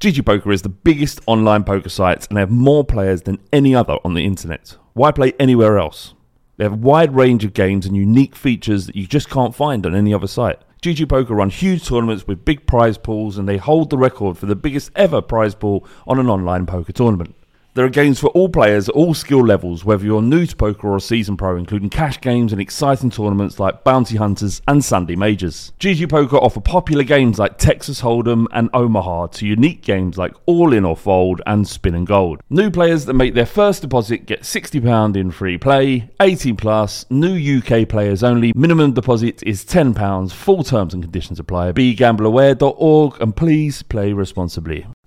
GG Poker is the biggest online poker site and they have more players than any other on the internet. Why play anywhere else? They have a wide range of games and unique features that you just can't find on any other site. GG Poker run huge tournaments with big prize pools and they hold the record for the biggest ever prize pool on an online poker tournament. There are games for all players at all skill levels, whether you're new to poker or a season pro, including cash games and exciting tournaments like Bounty Hunters and Sunday Majors. GG Poker offer popular games like Texas Hold'em and Omaha to unique games like All In or Fold and Spin and Gold. New players that make their first deposit get £60 in free play, 18 plus, new UK players only, minimum deposit is £10, full terms and conditions apply. BeGambleAware.org and please play responsibly.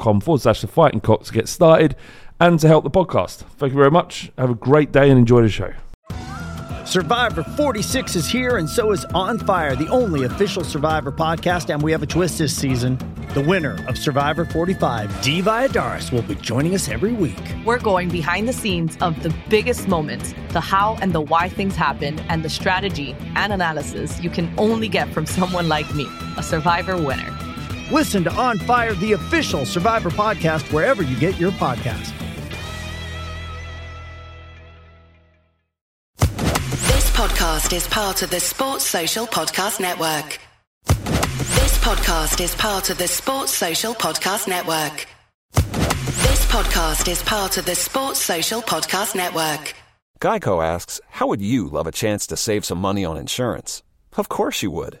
forward slash the fighting cock to get started and to help the podcast. Thank you very much. Have a great day and enjoy the show. Survivor 46 is here, and so is On Fire, the only official Survivor podcast. And we have a twist this season. The winner of Survivor 45, Dee Valladares, will be joining us every week. We're going behind the scenes of the biggest moments, the how and the why things happen, and the strategy and analysis you can only get from someone like me, a Survivor winner. Listen to On Fire, the official Survivor podcast, wherever you get your podcast. This podcast is part of the Sports Social Podcast Network. This podcast is part of the Sports Social Podcast Network. This podcast is part of the Sports Social Podcast Network. Geico asks, How would you love a chance to save some money on insurance? Of course you would.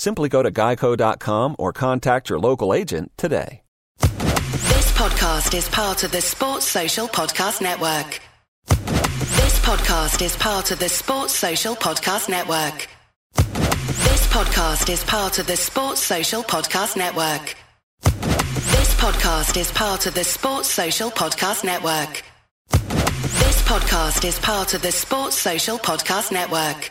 Simply go to geico.com or contact your local agent today. This podcast is part of the Sports Social Podcast Network. This podcast is part of the Sports Social Podcast Network. This podcast is part of the Sports Social Podcast Network. This podcast is part of the Sports Social Podcast Network. This podcast is part of the Sports Social Podcast Network.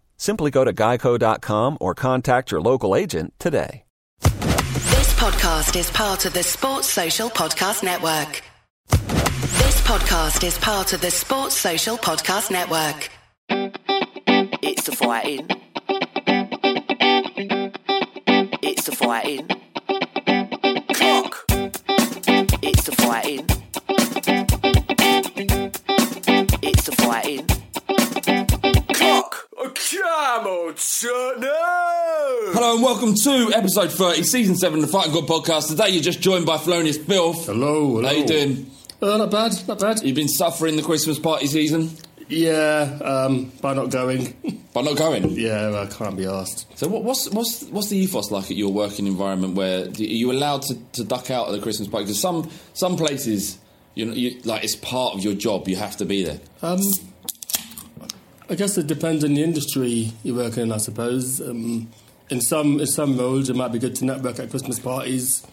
Simply go to geico.com or contact your local agent today. This podcast is part of the Sports Social Podcast Network. This podcast is part of the Sports Social Podcast Network. It's the fighting. It's the fighting. Cock. It's the fighting. It's the fighting. Cock. Come on, son. No. Hello and welcome to episode 30, season 7 of the Fighting Cock podcast. Today you're just joined by Felonious Filth. Hello, hello. How you doing? Uh, not bad, not bad. You've been suffering the Christmas party season Yeah, um, by not going. by not going. yeah, I can't be asked. So what, what's what's what's the ethos like at your working environment? Where do- are you allowed to, to duck out at the Christmas party? Because some some places, you know, you, like it's part of your job. You have to be there. Um, I guess it depends on the industry you're working in, I suppose. Um, in some in some roles, it might be good to network at Christmas parties,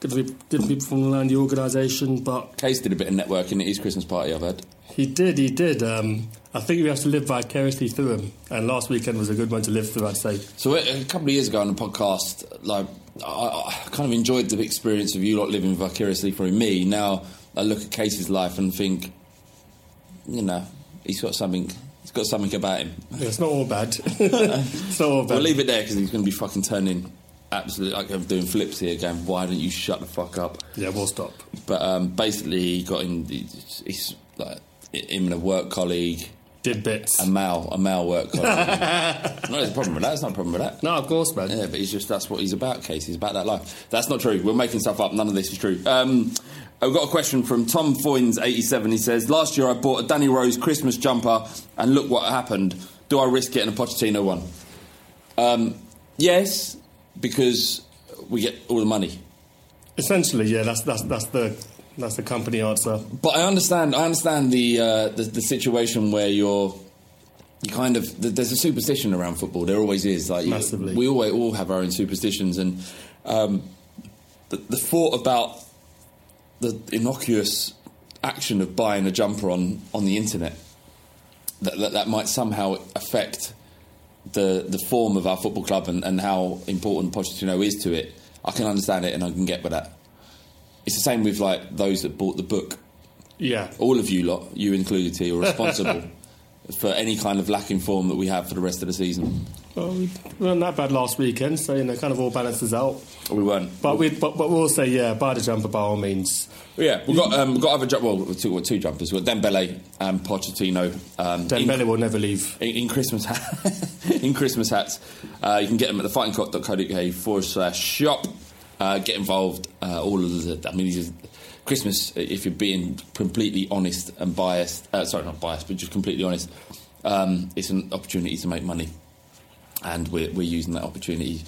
different people from around the organisation. But Case did a bit of networking at his Christmas party. I've heard. he did, he did. Um, I think we have to live vicariously through him. And last weekend was a good one to live through, I'd say. So a a couple of years ago on the podcast, like I, I kind of enjoyed the experience of you lot living vicariously through me. Now I look at Casey's life and think, you know, he's got something. He's got something about him. Yeah, it's not all bad. it's not all bad. We'll leave it there because he's going to be fucking turning absolutely like I'm doing flips here, going, "Why don't you shut the fuck up?" Yeah, we'll stop. But um, basically, he got in. He's, he's like him and a work colleague, Did bits. a male, a male work colleague. no, there's a problem with that. There's not a problem with that. no, of course, man. Yeah, but he's just that's what he's about, Case. He's about that life. That's not true. We're making stuff up. None of this is true. Um, I've got a question from Tom Foynes, 87. He says, Last year I bought a Danny Rose Christmas jumper, and look what happened. Do I risk getting a Pochettino one? Um, yes, because we get all the money. Essentially, yeah, that's that's that's the that's the company answer. But I understand. I understand the uh, the, the situation where you're. You kind of there's a superstition around football. There always is. Like Massively. we always all have our own superstitions, and um, the, the thought about the innocuous action of buying a jumper on, on the internet that, that that might somehow affect the the form of our football club and, and how important Pochettino is to it. I can understand it and I can get with that. It's the same with like those that bought the book Yeah, all of you lot, you included, T, are responsible for any kind of lacking form that we have for the rest of the season. Well, we weren't that bad last weekend, so you know, kind of all balances out. We weren't. But we but, but we'll say yeah, buy the jumper by all means. yeah, we've got um, we've got other jump. Well, two, well, two jumpers. We've got Dembele and Pochettino. Um, Dembele will never leave. in, in Christmas hat, in Christmas hats. Uh, you can get them at thefightingcock.co.uk forward slash shop. Uh, get involved. Uh, all of the. I mean, these are- Christmas. If you're being completely honest and biased, uh, sorry, not biased, but just completely honest, um, it's an opportunity to make money, and we're we're using that opportunity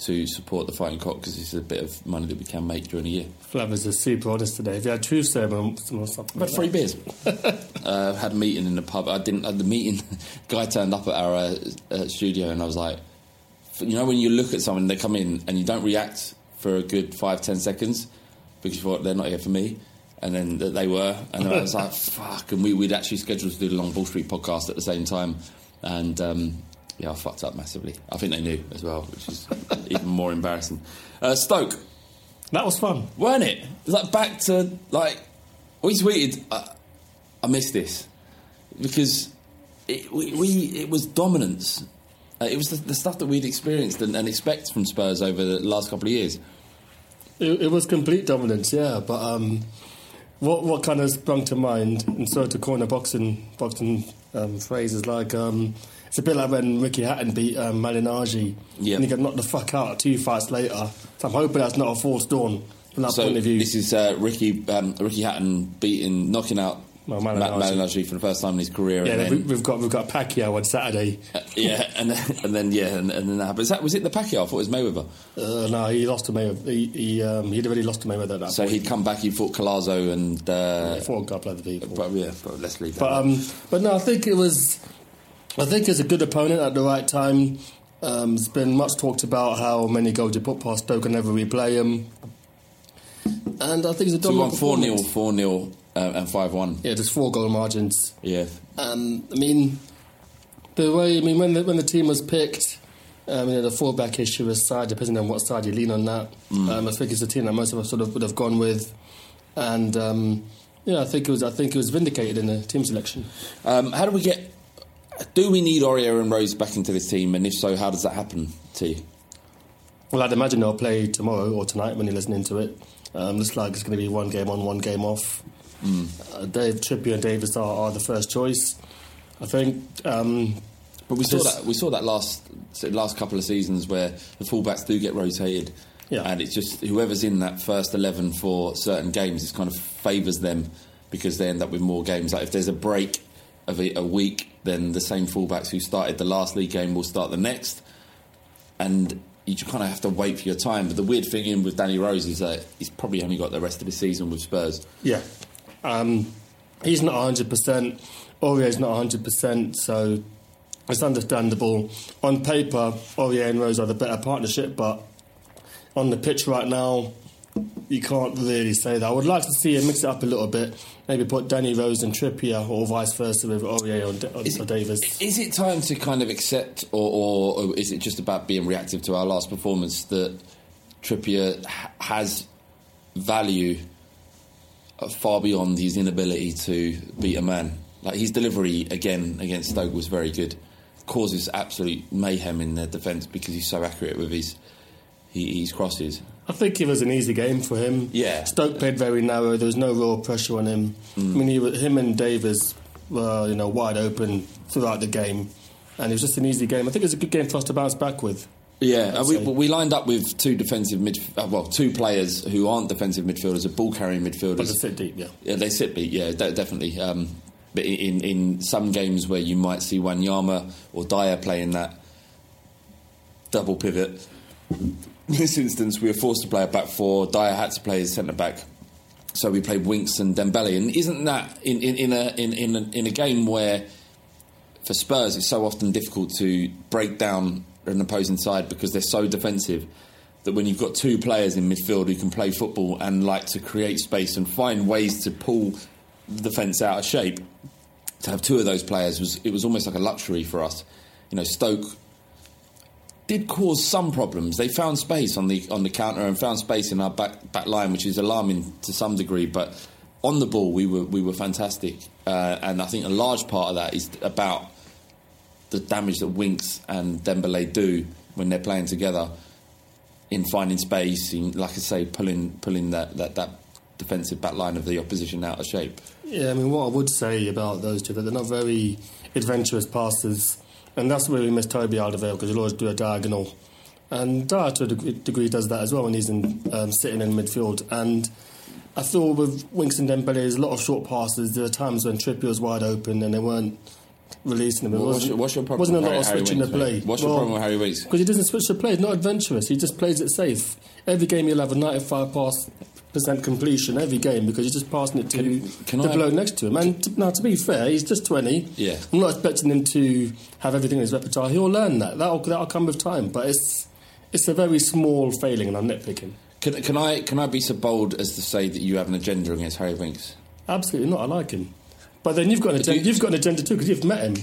to support the fighting cock because it's a bit of money that we can make during the year. Flavors are super honest today. If you had two serum or something, like three beers. uh, had a meeting in the pub. I didn't. At the meeting, guy turned up at our uh, uh, studio, and I was like, you know, when you look at someone, they come in and you don't react for a good five, ten seconds because you thought they're not here for me. And then th- they were, and I was like, "Fuck!" And we, we'd actually scheduled to do the Long Ball Street podcast at the same time, and um, yeah, I fucked up massively. I think they knew as well, which is even more embarrassing. Uh, Stoke, That was fun. weren't it? It was like back to like we tweeted. Uh, I missed this because it, we, we it was dominance. Uh, it was the, the stuff that we'd experienced and, and expect from Spurs over the last couple of years. It, it was complete dominance, yeah. But um, what what kind of sprung to mind, and so to corner boxing boxing um, phrases like um, it's a bit like when Ricky Hatton beat um, Malignaggi, Yep. and he got knocked the fuck out two fights later. So I'm hoping that's not a false dawn from that so point of view. this is uh, Ricky um, Ricky Hatton beating knocking out Well, Ma- Malinowski. Malinowski for the first time in his career. yeah, then, we've got we've got Pacquiao on Saturday. uh, yeah, and then, and then yeah, and, and then that happened. Is that was it the Pacquiao? I thought it was Mayweather. Uh, no, he lost to Mayweather. He, he um, he'd already lost to Mayweather at that So point. he'd come back. He fought Collazo and uh, He fought a couple other people. but yeah, but let's leave that. But um, but no, I think it was. I think it's a good opponent at the right time. Um, it's been much talked about how many goals you put past Stoke and never replay him. And I think it's a So we won 4 0, 4 0, uh, and 5 1. Yeah, just four goal margins. Yeah. Um, I mean, The way I mean, when the, when the team was picked, um, you know, the fullback issue aside, depending on what side you lean on that, um, I think it's a team that most of us sort of would have gone with, and um, yeah, I think it was I think it was vindicated in the team selection. Um, how do we get? Do we need Aurier and Rose back into this team? And if so, how does that happen to you? Well, I'd imagine they'll play tomorrow or tonight when you're listening to it. Um, looks like it's going to be one game on, one game off. Uh, Dave Trippier and Davies are, are the first choice. I think. Um, But we saw that we saw that last last couple of seasons where the fullbacks do get rotated, Yeah. and it's just whoever's in that first eleven for certain games, it kind of favours them because they end up with more games. Like if there's a break of a, a week, then the same fullbacks who started the last league game will start the next, and you kind of have to wait for your time. But the weird thing in with Danny Rose is that he's probably only got the rest of the season with Spurs. Yeah. Um, he's not 100%. Aurier's not 100%, so it's understandable. On paper, Aurier and Rose are the better partnership, but on the pitch right now, you can't really say that. I would like to see him mix it up a little bit. Maybe put Danny Rose and Trippier, or vice versa with Aurier or, or, Is or it- Davies. Is it time to kind of accept, or, or, is it just about being reactive to our last performance that Trippier has value far beyond his inability to beat a man? Like his delivery again against Stoke was very good, causes absolute mayhem in their defence because he's so accurate with his he, his crosses. I think it was an easy game for him. Yeah. Stoke played very narrow. There was no real pressure on him. I mean, he, him and Davies were you know wide open throughout the game, and it was just an easy game. I think it was a good game for us to bounce back with. Yeah, we, we lined up with two defensive mid, uh, well, two players who aren't defensive midfielders, are ball carrying midfielders. But to sit deep, yeah. Yeah, they sit deep, Yeah, de- definitely. Um, but in in some games where you might see Wanyama or Dier playing that double pivot, in this instance we were forced to play a back four. Dier had to play as centre back, so we played Winks and Dembele. And isn't that in in, in a in in a, in a game where for Spurs it's so often difficult to break down an opposing side because they're so defensive that when you've got two players in midfield who can play football and like to create space and find ways to pull the defence out of shape, to have two of those players was it was almost like a luxury for us. You know, Stoke did cause some problems. They found space on the on the counter and found space in our back back line, which is alarming to some degree. But on the ball, we were we were fantastic, uh, and I think a large part of that is about the damage that Winks and Dembele do when they're playing together in finding space, in like I say, pulling pulling that that, that defensive back line of the opposition out of shape. Yeah, I mean, what I would say about those two, that they're not very adventurous passers, and that's where we miss Toby Alderweireld because he'll always do a diagonal. And Dier, to a degree, does that as well when he's in, um, sitting in midfield. And I thought with Winks and Dembele, there's a lot of short passes. There are times when Trippier was wide open and they weren't releasing him. What's wasn't, your, what's your problem? wasn't a lot Harry, of switching Winks, the play. mate? What's your problem with Harry Winks? Because he doesn't switch the play. He's not adventurous. He just plays it safe. Every game he'll have a 95 pass percent completion every game because he's just passing it to Can- can the I- bloke next to him. And t- now, to be fair, he's just 20. Yeah. I'm not expecting him to have everything in his repertoire. He'll learn that. That'll, that'll come with time. But it's it's a very small failing, and I'm nitpicking. Can, can I can I be so bold as to say that you have an agenda against Harry Winks? Absolutely not. I like him. But then you've got an But you- agenda, you've got an agenda too because you've met him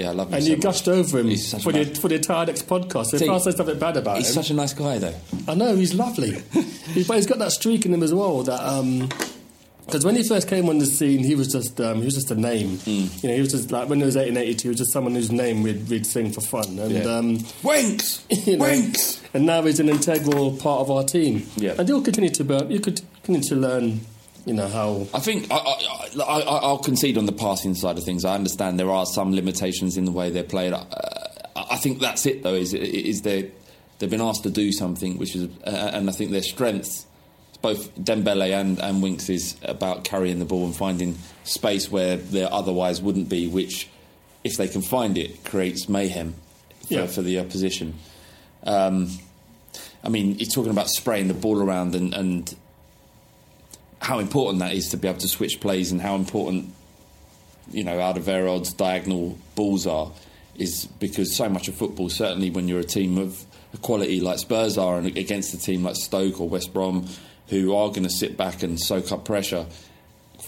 Yeah, I love him. and so you much. gushed over him He's such for a the nice- for the Tired X podcast. If See, I say something bad about him. He's him, such a nice guy, though. I know he's lovely. he's, but he's got that streak in him as well. That because when he first came on the scene, he was just um, he was just a name. Hmm. You know, he was just like when he was 1882, he was just someone whose name we'd, we'd sing for fun. And Yeah. um, Winks, you know, Winks. and now he's an integral part of our team. Yeah. and he'll continue to learn. You could continue to learn. You know how I think I, I, I, I- I'll concede on the passing side of things. I understand there are some limitations in the way they're played. Uh, I think that's it, though. Is is they they've been asked to do something, which is, uh, and I think their strengths, both Dembele and and Winks, is about carrying the ball and finding space where there otherwise wouldn't be. Which, if they can find it, creates mayhem for, Yeah. for the opposition. Um, I mean, he's talking about spraying the ball around and, and how important that is to be able to switch plays and how important you know out of odds diagonal balls are is because so much of football certainly when you're a team of a quality like Spurs are and against a team like Stoke or West Brom who are going to sit back and soak up pressure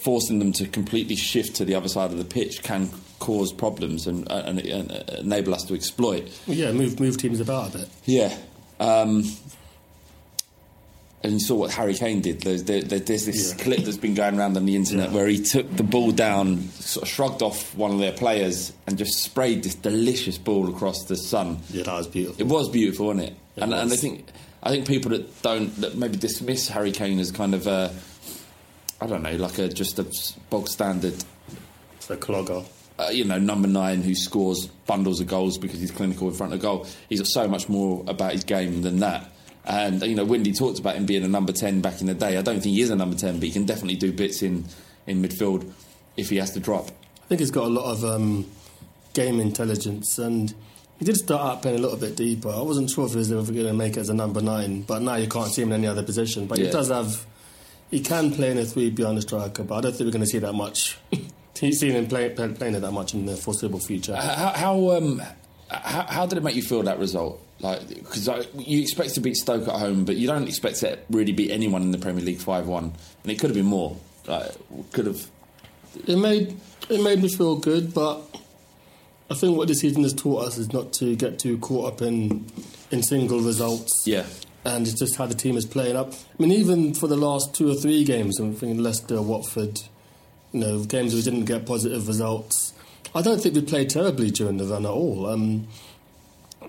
forcing them to completely shift to the other side of the pitch can cause problems and, and, and enable us to exploit. Yeah, move move teams about a bit. Yeah. Um, and you saw what Harry Kane did. There's, there, there's this Yeah. clip that's been going around on the internet Yeah. where he took the ball down, sort of shrugged off one of their players, and just sprayed this delicious ball across the sun. Yeah, that was beautiful. It was beautiful, wasn't it? It and, and I think I think people that don't that maybe dismiss Harry Kane as kind of a I don't know, like a just a bog standard It's a clogger. uh, you know, number nine who scores bundles of goals because he's clinical in front of goal. He's got so much more about his game than that. And you know, Windy talked about him being a number ten back in the day. I don't think he is a number ten, but he can definitely do bits in in midfield if he has to drop. I think he's got a lot of um, game intelligence, and he did start out playing a little bit deeper. I wasn't sure if he was ever going to make it as a number nine, but now you can't see him in any other position. But Yeah. he does have, he can play in a three behind the striker, but I don't think we're going to see that much. He's seen him play, play, playing it that much in the foreseeable future. How how, um, how, how did it make you feel that result? Like, because you expect to beat Stoke at home, but you don't expect to really beat anyone in the Premier League five one, and it could have been more. Like, could have. It made it made me feel good, but I think what this season has taught us is not to get too caught up in in single results. Yeah. and it's just how the team is playing up. I mean, even for the last two or three games, I'm thinking Leicester, Watford, you know, games we didn't get positive results. I don't think we played terribly during the run at all. Um,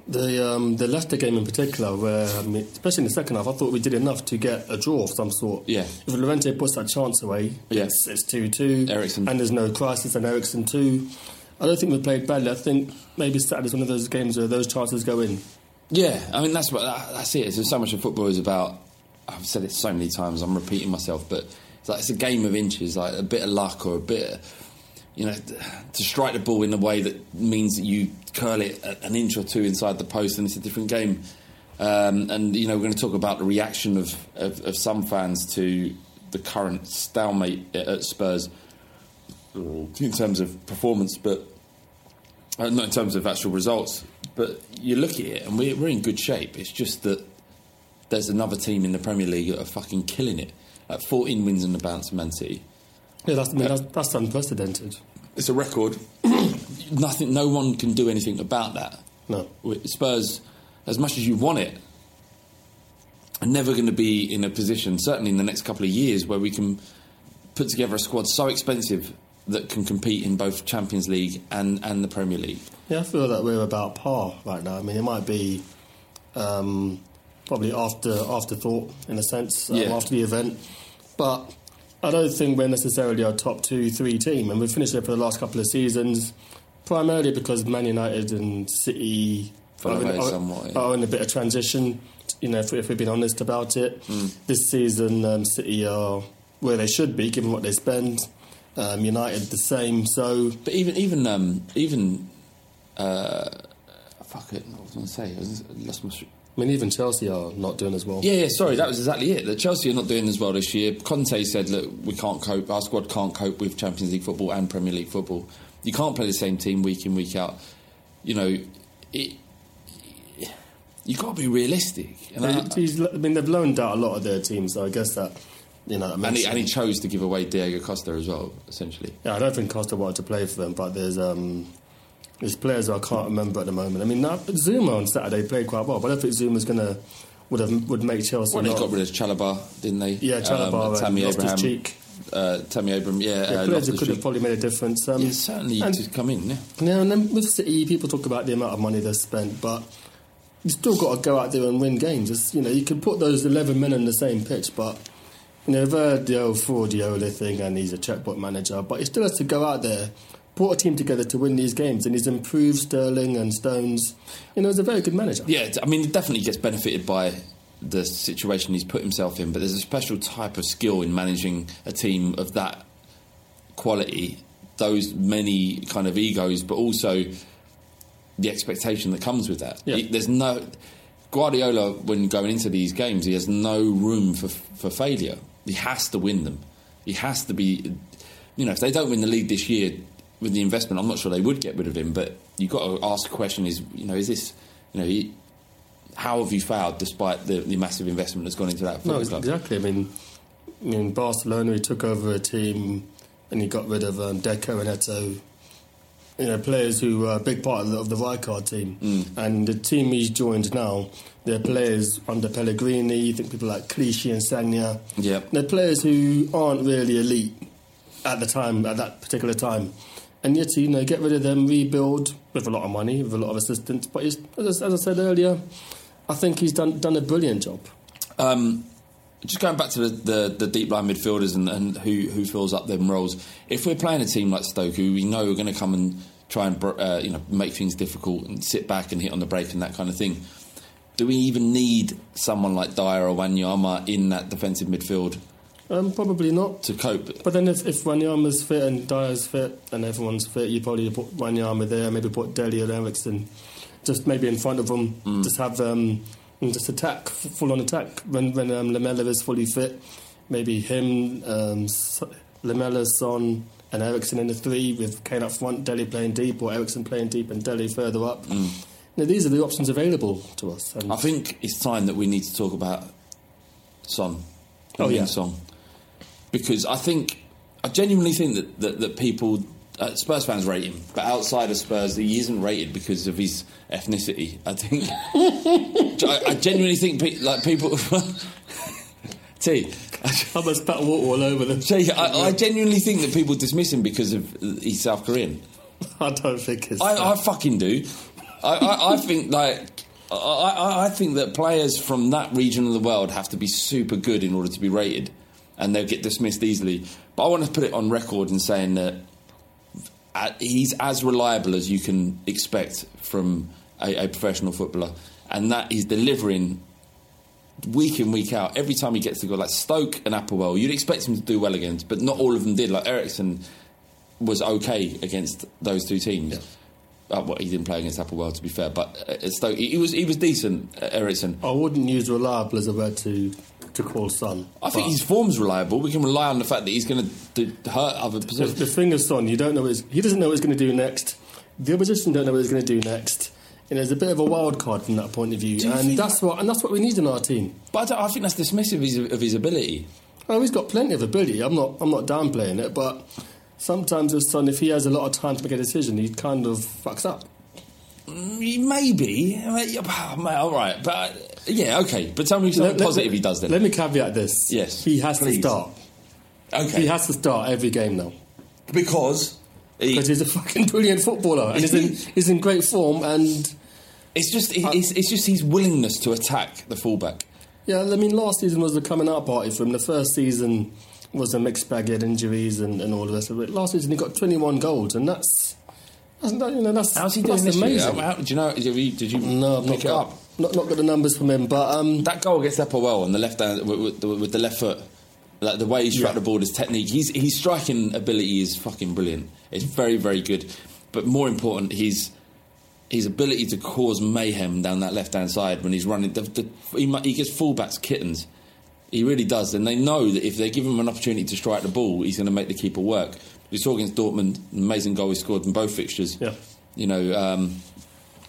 the um, the Leicester game in particular, where I mean, especially in the second half, I thought we did enough to get a draw of some sort. Yeah. If Llorente puts that chance away, Yeah. it's it's two two. Eriksen. and there's no crisis, and Eriksen too. I don't think we played badly. I think maybe Saturday's one of those games where those chances go in. Yeah, I mean that's what that- that's it. It's so much of football is about. I've said it so many times. I'm repeating myself, but it's like it's a game of inches, like a bit of luck or a bit, you know, to strike the ball in a way that means that you curl it an inch or two inside the post, and it's a different game. Um, and you know, we're going to talk about the reaction of, of, of some fans to the current stalemate at Spurs in terms of performance, but uh, not in terms of actual results, but you look at it and we're, we're in good shape. It's just that there's another team in the Premier League that are fucking killing it. At 14 wins in the bounce, Man City. Yeah, that's, I mean, that's, that's unprecedented. It's a record. Nothing. No one can do anything about that. No. Spurs, as much as you want it, are never going to be in a position, certainly in the next couple of years, where we can put together a squad so expensive that can compete in both Champions League and, and the Premier League. Yeah, I feel that we're about par right now. I mean, it might be um, probably after afterthought in a sense um, Yeah. after the event, but I don't think we're necessarily a top two, three team, and we've finished it for the last couple of seasons, primarily because Man United and City are in, are- somewhat, yeah. are in a bit of transition. You know, if, if we've been honest about it, Hmm. this season um, City are where they should be, given what they spend. Um, United the same, so But even even um, even uh, fuck it, what was I going to say? I I lost my. I mean, even Chelsea are not doing as well. yeah, yeah. Sorry, that was exactly it. The Chelsea are not doing as well this year. Conte said, "Look, we can't cope. Our squad can't cope with Champions League football and Premier League football. You can't play the same team week in week out. You know, it. You got to be realistic." And, I- I mean, they've loaned out a lot of their teams, so I guess that, you know, that and, he, and he chose to give away Diego Costa as well, essentially. yeah, I don't think Costa wanted to play for them, but there's um, there's players I can't remember at the moment. I mean, now, Zouma on Saturday played quite well, but I don't think Zouma's gonna would have would make Chelsea. Well, they got rid of Chalobah, didn't they? Yeah, Chalobah, uh, Tammy lost his Abraham. cheek. Uh, Tammy Abraham, yeah. yeah, uh, players could have probably made a difference. Um, Yeah, certainly and- to come in. Yeah. Yeah, and then with City, people talk about the amount of money they've spent, but you still got to go out there and win games. It's, you know, you can put those eleven men on the same pitch, but you know, I've heard the old Fraudiola thing, and he's a checkbook manager, but he still has to go out there, put a team together to win these games, and he's improved Sterling and Stones. You know, he's a very good manager. Yeah, I mean, he definitely gets benefited by the situation he's put himself in, but there's a special type of skill in managing a team of that quality, those many kind of egos, but also the expectation that comes with that. Yeah. There's no. Guardiola, when going into these games, he has no room for, for failure. He has to win them. He has to be. You know, if they don't win the league this year with the investment, I'm not sure they would get rid of him. But you've got to ask the question: Is you know, is this you know, he, how have you failed despite the, the massive investment that's gone into that No, club? exactly. I mean, in Barcelona, he took over a team and he got rid of um, Deco and Eto. you know, players who were a big part of the, of the Rijkaard team. Mm. And the team he's joined now, they're players under Pellegrini, you think people like Clichy and Sagna. Yep. They're players who aren't really elite at the time, at that particular time. And yet, you know, get rid of them, rebuild with a lot of money, with a lot of assistance. But as, as I said earlier, I think he's done done a brilliant job. Um, just going back to the, the, the deep line midfielders and, and who, who fills up them roles. If we're playing a team like Stoke, who we know are going to come and try and uh, you know make things difficult and sit back and hit on the break and that kind of thing, do we even need someone like Dier or Wanyama in that defensive midfield Um, probably not. to cope? But then if, if Wanyama's fit and Dier's fit and everyone's fit, you probably put Wanyama there, maybe put Dele and Eriksen just maybe in front of them, just have them and just attack, full on attack. When, when um, Lamela is fully fit, maybe him, um, Lamela, Son and Eriksen in the three with Kane up front, Dele playing deep or Eriksen playing deep and Dele further up. You know, these are the options available to us. And I think it's time that we need to talk about Son. Oh, yeah. Son. Because I think, I genuinely think that, that, that people, uh, Spurs fans rate him, but outside of Spurs, he isn't rated because of his ethnicity. I think, I, I genuinely think, pe- like people, T, I must spat water all over them. T, I, I genuinely think that people dismiss him because of he's South Korean. I don't think it's. I, I fucking do. I, I, I think like I, I think that players from that region of the world have to be super good in order to be rated, and they'll get dismissed easily. But I want to put it on record in saying that uh, he's as reliable as you can expect from a, a professional footballer, and that he's delivering week in week out. Every time he gets the goal, like Stoke and APOEL, you'd expect him to do well against, but not all of them did. Like Eriksen was okay against those two teams. Uh, well, he didn't play against APOEL, to be fair, but uh, Stoke, he, he was he was decent. Uh, Eriksen. I wouldn't use reliable as a word to to call Son. I think his form's reliable. We can rely on the fact that he's going to hurt other positions. the thing is, Son, you don't know what he's, he doesn't know what he's going to do next. The opposition don't know what he's going to do next. And there's a bit of a wild card from that point of view, and that's what and that's what we need in our team. But I, don't, I think that's dismissive of his, of his ability. Oh, he's got plenty of ability. I'm not I'm not downplaying it, but sometimes with Son, if he has a lot of time to make a decision, he kind of fucks up. Maybe. All right, but uh, yeah, okay. But tell me something Let- let- positive he does then. Let me caveat this. Yes, he has please. to start. okay, He has to start every game now. because he- Because he's a fucking brilliant footballer and he's in, he's in great form. And it's just it's, it's just his willingness to attack the fullback. yeah, I mean, last season was the coming out party for him. The first season was a mixed bag, he had injuries and, and all the rest of it. Last season he got 21 goals, and that's that's you know that's How's he that's this amazing. How, how- do you know? Did you, did you No, pick it up? Not, not got the numbers from him, but um, That goal against APOEL on the left hand with, with, the- with the left foot, like the way he struck Yeah. the ball, his technique, his his striking ability is fucking brilliant. It's very very good, but more important, his his ability to cause mayhem down that left hand side when he's running. The, the, he, mu- he gives fullbacks kittens. He really does, and they know that if they give him an opportunity to strike the ball, he's going to make the keeper work. We saw against Dortmund, amazing goal he scored in both fixtures. Yeah. You know, um,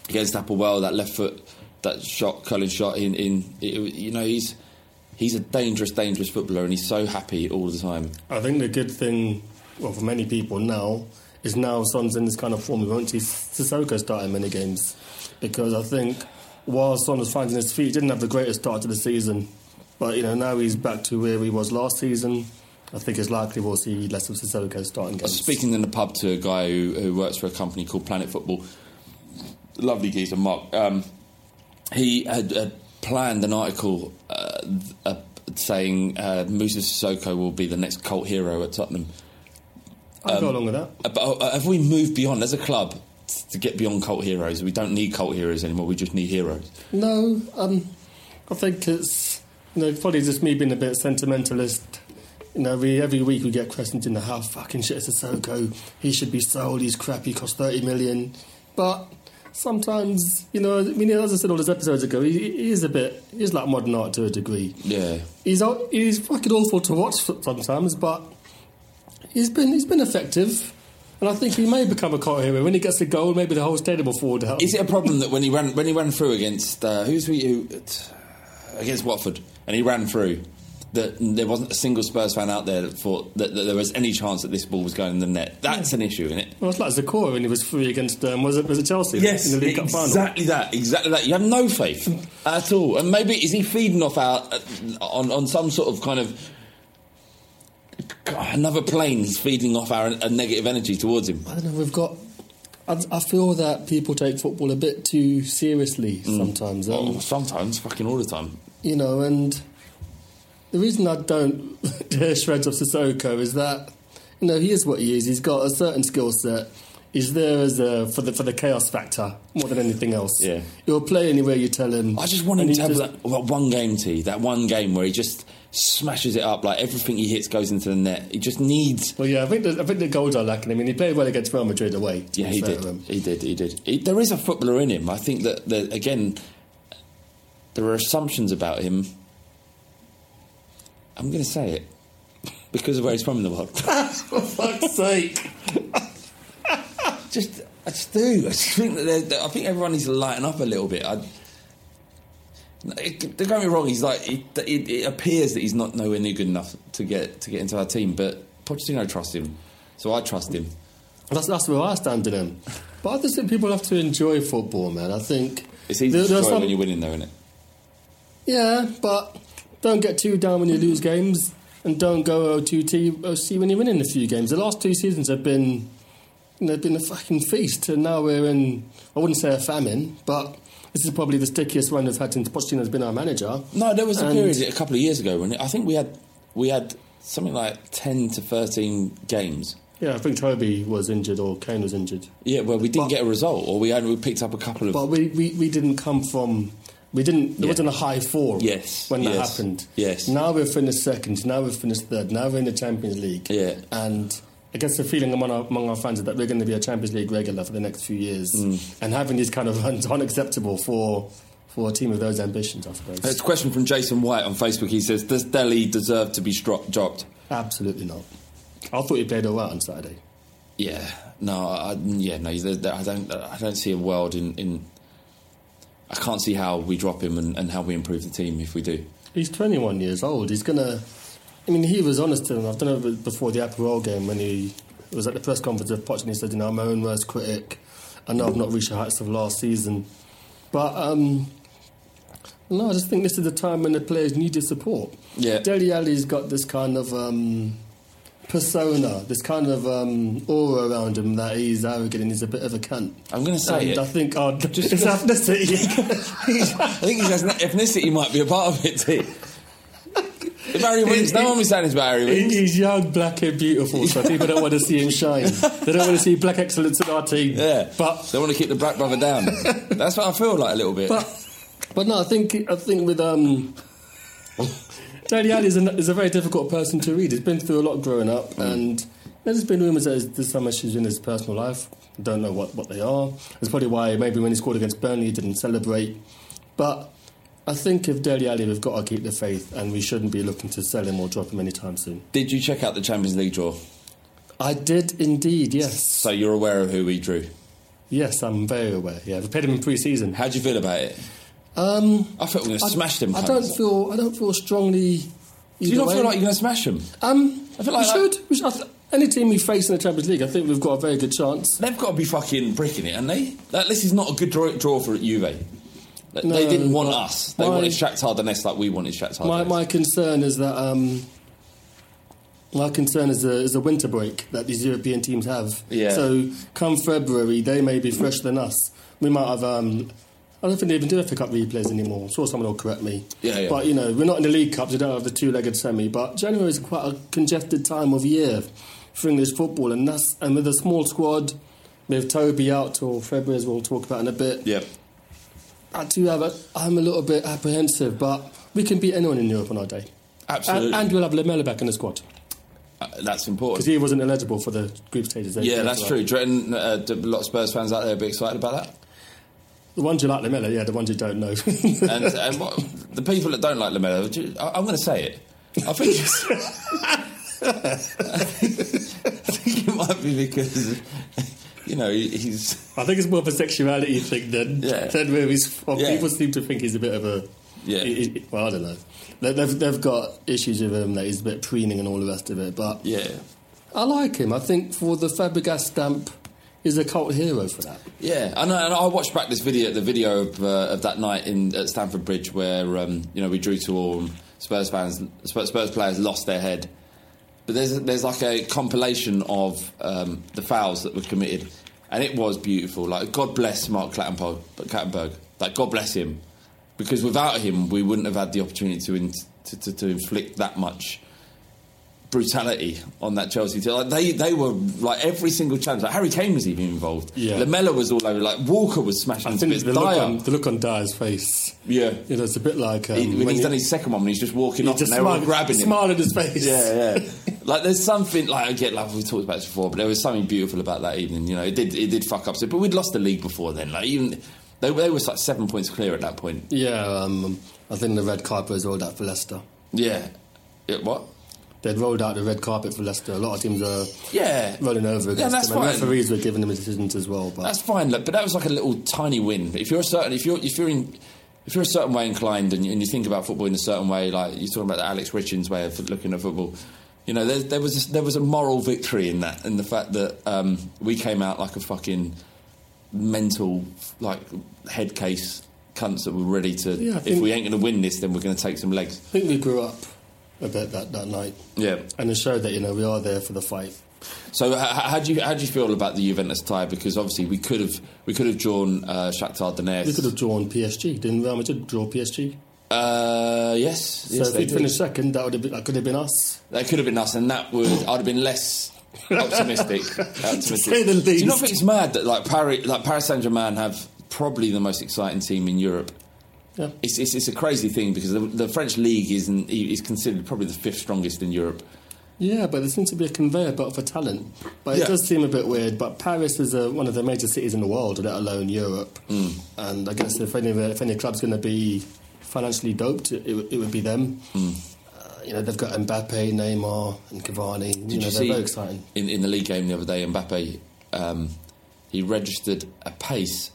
against APOEL, that left foot, that shot, Cullen shot in, in it, you know, he's he's a dangerous, dangerous footballer, and he's so happy all the time. I think the good thing, well, for many people now, is now Son's in this kind of form. We won't see Sissoko starting many games because I think while Son was finding his feet, he didn't have the greatest start to the season. But you know now he's back to where he was last season. I think it's likely we'll see less of Sissoko starting I was games. speaking in the pub to a guy who, who works for a company called Planet Football. Lovely geezer, Mark. Um, he had, had planned an article uh, uh, saying uh, Musa Sissoko will be the next cult hero at Tottenham. I'll go along with that. Uh, But uh, have we moved beyond, as a club, to get beyond cult heroes? We don't need cult heroes anymore. We just need heroes. No, um, I think it's you know probably just me being a bit sentimentalist. You know, we, every week we get questions in the how fucking shit is Sissoko. He should be sold. He's crap. He cost thirty million. But sometimes, you know, I mean, as I said all those episodes ago, he, he is a bit. He's like modern art to a degree. Yeah. He's he's fucking awful to watch sometimes, but he's been he's been effective. And I think he may become a cult hero when he gets the goal. Maybe the whole stadium will fall down. Is it a problem that when he ran when he ran through against uh, who's we who, against Watford and he ran through that there wasn't a single Spurs fan out there that thought that, that there was any chance that this ball was going in the net. That's an issue, isn't it? Well, it's like Zokora when he was free against um, was it was it Chelsea? Yes, in the League Cup final. exactly that, exactly that. You have no faith at all, and maybe is he feeding off our uh, on on some sort of kind of God, another plane? He's feeding off our negative energy towards him. I don't know. We've got. I, I feel that people take football a bit too seriously sometimes. Um, Oh, sometimes, fucking all the time. you know, and the reason I don't hear shreds of Sissoko is that you know he is what he is. He's got a certain skill set. He's there as a, for the for the chaos factor more than anything else. Yeah. he'll play anywhere you tell him. I just want him to have just- that, that one game, T. That one game where he just smashes it up, like everything he hits goes into the net. He just needs. Well, yeah, I think the, I think the goals are lacking. I mean, he played well against Real Madrid away. Yeah, he did. to him. He did. He did. There is a footballer in him. I think that, that again, there are assumptions about him. I'm going to say it because of where he's from in the world. For fuck's sake! just, I just do. I just think that there- I think everyone needs to lighten up a little bit. I, it, don't get me wrong. He's like it, it, it appears that he's not nowhere near good enough to get to get into our team, but Pochettino trusts him, so I trust him. That's, that's where I stand in him. But I just think people have to enjoy football, man. I think It's easy there- to enjoy some- when you're winning, though, isn't it? Yeah, but don't get too down when you lose games, and don't go O2T OC when you're winning a few games. The last two seasons have been, you know, been a fucking feast, and now we're in. I wouldn't say a famine, but this is probably the stickiest one we've had since Pochettino's been our manager. No, there was a And- period a couple of years ago when I think we had we had something like ten to thirteen games. Yeah, I think Toby was injured or Kane was injured, Yeah, well, we didn't But- get a result, or we only we picked up a couple of. but we, we, we didn't come from. We didn't. There Yeah. wasn't a high four. Yes, when that yes, happened. yes. Now we've finished second. Now we've finished third. Now we're in the Champions League. Yeah. And I guess the feeling among our, among our fans is that we're going to be a Champions League regular for the next few years, Mm. and having these kind of runs unacceptable for for a team of those ambitions. I suppose. It's a question from Jason White on Facebook. He says, "Does Dele deserve to be stro- dropped?" Absolutely not. I thought he played all right on Saturday. Yeah, no, I, yeah, no. I don't. I don't see a world in. in I can't see how we drop him and, and how we improve the team if we do. He's 21 years old. He's gonna. I mean, he was honest to him. I've done it before the APOEL game when he was at the press conference of Poch and he said, "You know, I'm my own worst critic. I know I've not reached the heights of last season, but um, no, I just think this is the time when the players need your support. Yeah. Dele Alli's got this kind of um, persona, this kind of um, aura around him that he's arrogant and he's a bit of a cunt. I'm going to say and it. I think oh, just his ethnicity. I think his ethnicity might be a part of it too. If Harry Winks, no one was saying this about Harry He- Winks. He's young, black, and beautiful, so people don't want to see him shine. They don't want to see black excellence in our team. Yeah, but they want to keep the black brother down. That's what I feel like a little bit. but but no, I think I think with um, Dele Alli is a, is a very difficult person to read. He's been through a lot growing up, Mm. and there's been rumours that there's- some issues in his personal life. Don't know what, what they are. That's probably why maybe when he scored against Burnley, he didn't celebrate. But I think if Dele Alli, we've got to keep the faith, and we shouldn't be looking to sell him or drop him anytime soon. Did you check out the Champions League draw? I did indeed, yes. So you're aware of who we drew. Yes, I'm very aware. Yeah, we played him in pre-season. How do you feel about it? Um, I thought we were going to I, smash them. I don't feel. I don't feel strongly. Do you not way. feel like you're going to smash them? Um, I feel like we should. We should I th- any team we face in the Champions League, I think we've got a very good chance. They've got to be fucking bricking it, haven't they? Like, this is not a good draw, draw for Juve. Like, No, they didn't want but us. They my- wanted Shakhtar Donetsk like we wanted Shakhtar My, my concern is that um, my concern is the, is the winter break that these European teams have. Yeah. So come February, they may be fresher than us. We might have. Um, I don't think they even do FA Cup replays anymore. I'm sure someone will correct me. Yeah, yeah. But you know, we're not in the League Cups. We don't have the two-legged semi. But January is quite a congested time of year for English football, and that's and with a small squad, with Toby out till February, as we'll talk about in a bit. yeah. I do have a, I'm a little bit apprehensive, but we can beat anyone in Europe on our day. Absolutely. And, and we'll have Lamela back in the squad Uh, that's important because he wasn't eligible for the group stages. Yeah, that's true. Do uh, a lot of Spurs fans out there will be excited about that? The ones who like Lamela, yeah, the ones who don't know. And, and what, the people that don't like Lamela, do I, I'm going to say it. I think it's, I think it might be because you know, he- he's I think it's more of a sexuality thing than, Yeah. than where he's from. Yeah. People seem to think he's a bit of a. Yeah. he- he- well, I don't know. They- They've, they've got issues with him that he's a bit preening and all the rest of it. But yeah. I like him. I think for the Fabregas stamp, he's a cult hero for that. Yeah, I and I watched back this video, the video of, uh, of that night in at Stamford Bridge where um, you know we drew to all and Spurs fans, Spurs, Spurs players lost their head. But there's there's like a compilation of um, the fouls that were committed, and it was beautiful. Like God bless Mark Clattenburg, Clattenburg. Like God bless him, because without him we wouldn't have had the opportunity to in, to, to, to inflict that much brutality on that Chelsea team. Like they, they were like every single challenge. Like Harry Kane was even involved. Yeah. Lamela was all over. Like Walker was smashing I into think the look, on, the look on Dier's face. yeah. You know, it's a bit like um, He, when, he's he- done his second one, when he's just walking off just and they're all smile, grabbing him. smile in his face. Yeah, yeah. like there's something like I get like we talked about this before, but there was something beautiful about that evening. You know, it did it did fuck up. So, but we'd lost the league before then. Like even they, they were like seven points clear at that point. Yeah, um, I think the red carpet was all that for Leicester. Yeah. Yeah, what? They'd rolled out the red carpet for Leicester. A lot of teams are Yeah. rolling over against that's them. And fine. referees were giving them decisions as well. But That's fine, look, but that was like a little tiny win. If you're a certain, if you're if you're in. If you're a certain way inclined and you, and you think about football in a certain way, like you're talking about the Alex Richins way of looking at football, you know, there, there was a, there was a moral victory in that, in the fact that um, we came out like a fucking mental like head case cunts that were ready to. Yeah, if we ain't going to win this, then we're going to take some legs. I think we grew up a bit that, that night. Yeah. And it showed that, you know, we are there for the fight. So how do you how do you feel about the Juventus tie? Because obviously we could have we could have drawn uh, Shakhtar Donetsk. We could have drawn PSG. Didn't Real Madrid draw PSG? Uh, yes. So yes, if we'd finished second, that would have been, that could have been us. That could have been us, and that would I'd have been less optimistic. optimistic. Do you not think it's mad that like Paris, like Paris Saint Germain have probably the most exciting team in Europe? Yeah. It's, it's, it's a crazy thing because the, the French league isn't is considered probably the fifth strongest in Europe. Yeah, but there seems to be a conveyor belt for talent. But Yeah. it does seem a bit weird. But Paris is uh one of the major cities in the world, let alone Europe. Mm. And I guess if any if any club's going to be financially doped, it, it, would- be them. Mm. Uh, you know, they've got Mbappe, Neymar, and Cavani. you Did know, you they're see very exciting. in in the league game the other day? Mbappe um, he registered a pace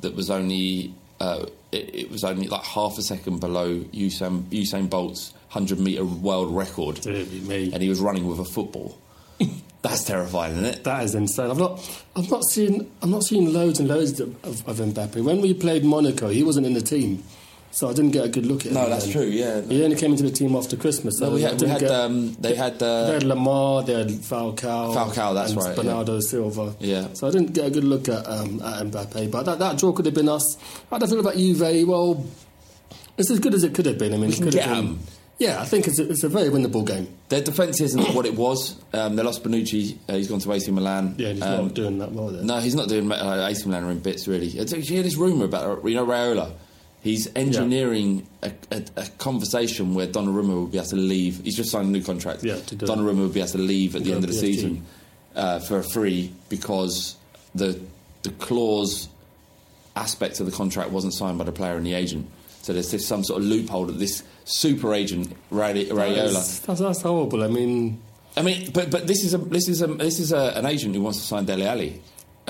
that was only uh, it, it was only like half a second below Usain Usain Bolt's hundred meter world record, me. and he was running with a football. That's terrifying, isn't it? That is insane. I've not, I've not seen, I'm not seeing loads and loads of, of, of Mbappe. When we played Monaco, he wasn't in the team, so I didn't get a good look at No, him. that's then. true, yeah. he only came into the team after Christmas. So No, we had, we had get- um, they had uh, they had Lemar, they had Falcao, Falcao, that's right, yeah. Bernardo Silva. Yeah. So I didn't get a good look at um, at Mbappe, but that, that draw could have been us. How do I feel about Juve? Well, it's as good as it could have been. I mean, We it could have been. 'em. Yeah, I think it's a, it's a very winnable game. their defence isn't what it was. Um, they lost Bonucci. Uh, he's gone to AC Milan. Yeah, he's Um, not doing that well there. No, he's not doing uh, AC Milan are in bits really. Did you hear this rumor about you know Raiola? He's engineering a, a, a conversation where Donnarumma will be able to leave. He's just signed a new contract. Yeah, to. Donnarumma will be able to leave at the end of the PSG. season uh, for free because the the clause aspect of the contract wasn't signed by the player and the agent. So there's just some sort of loophole that this super agent Ray- Raiola. That's, that's, that's horrible. I mean, I mean, but but this is a this is a this is a, an agent who wants to sign Dele Alli.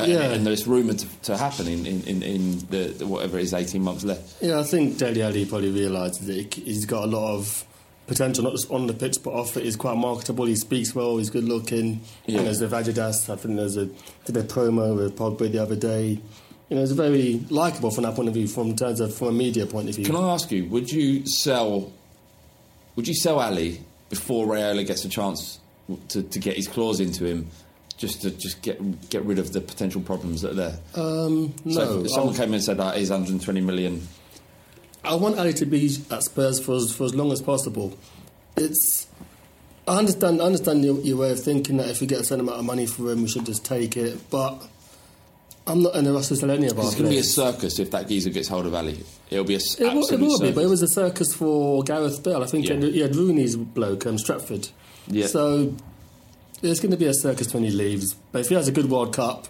Uh, Yeah. and, and there's rumour to, to happen in, in, in, in the, the whatever it is, 18 months left. yeah, I think Dele Alli probably realises that he- he's got a lot of potential, not just on the pitch but off it. He's quite marketable. He speaks well. He's good looking. Yeah. And there's the Adidas. I think there's a did a promo with Pogba the other day. You know, it's very likable from that point of view, from terms of from a media point of view. Can I ask you, would you sell would you sell Alli before Raiola gets a chance to, to get his claws into him, just to just get get rid of the potential problems that are there? Um, no, so if someone I'll- came in and said that he's 120 million. I want Alli to be at Spurs for as, for as long as possible. It's. I understand. I understand your, your way of thinking that if we get a certain amount of money for him, we should just take it. But I'm not in a rush to sell any of our It's going to be a circus if that geezer gets hold of Alli. It'll be a It will, it will be, circus. but it was a circus for Gareth Bale. I think Yeah. he, had, he had Rooney's bloke, um, Stretford. Yeah. So there's going to be a circus when he leaves. But if he has a good World Cup,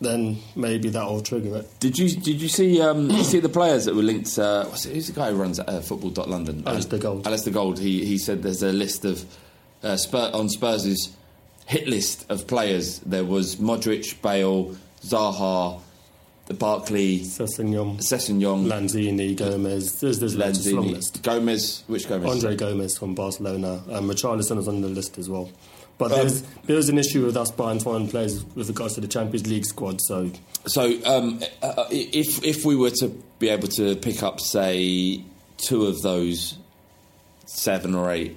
then maybe that will trigger it. Did you did you see um, you see the players that were linked? Uh, what's it, who's the guy who runs uh, football.london? Alistair Gold. Alistair Gold. He he said there's a list of uh, Spur, on Spurs' hit list of players. There was Modric, Bale, Zaha, the Barkley, Sessegnon, Sessegnon, Lanzini, Gomez. There's, there's loads, it's long Lanzini, list. Gomez. Which Gomez? Andre Gomes from Barcelona. Um, Richarlison was on the list as well. But Um, there's, there's an issue with us buying foreign players with regards to the Champions League squad. So So, um, uh, if if we were to be able to pick up, say, two of those seven or eight,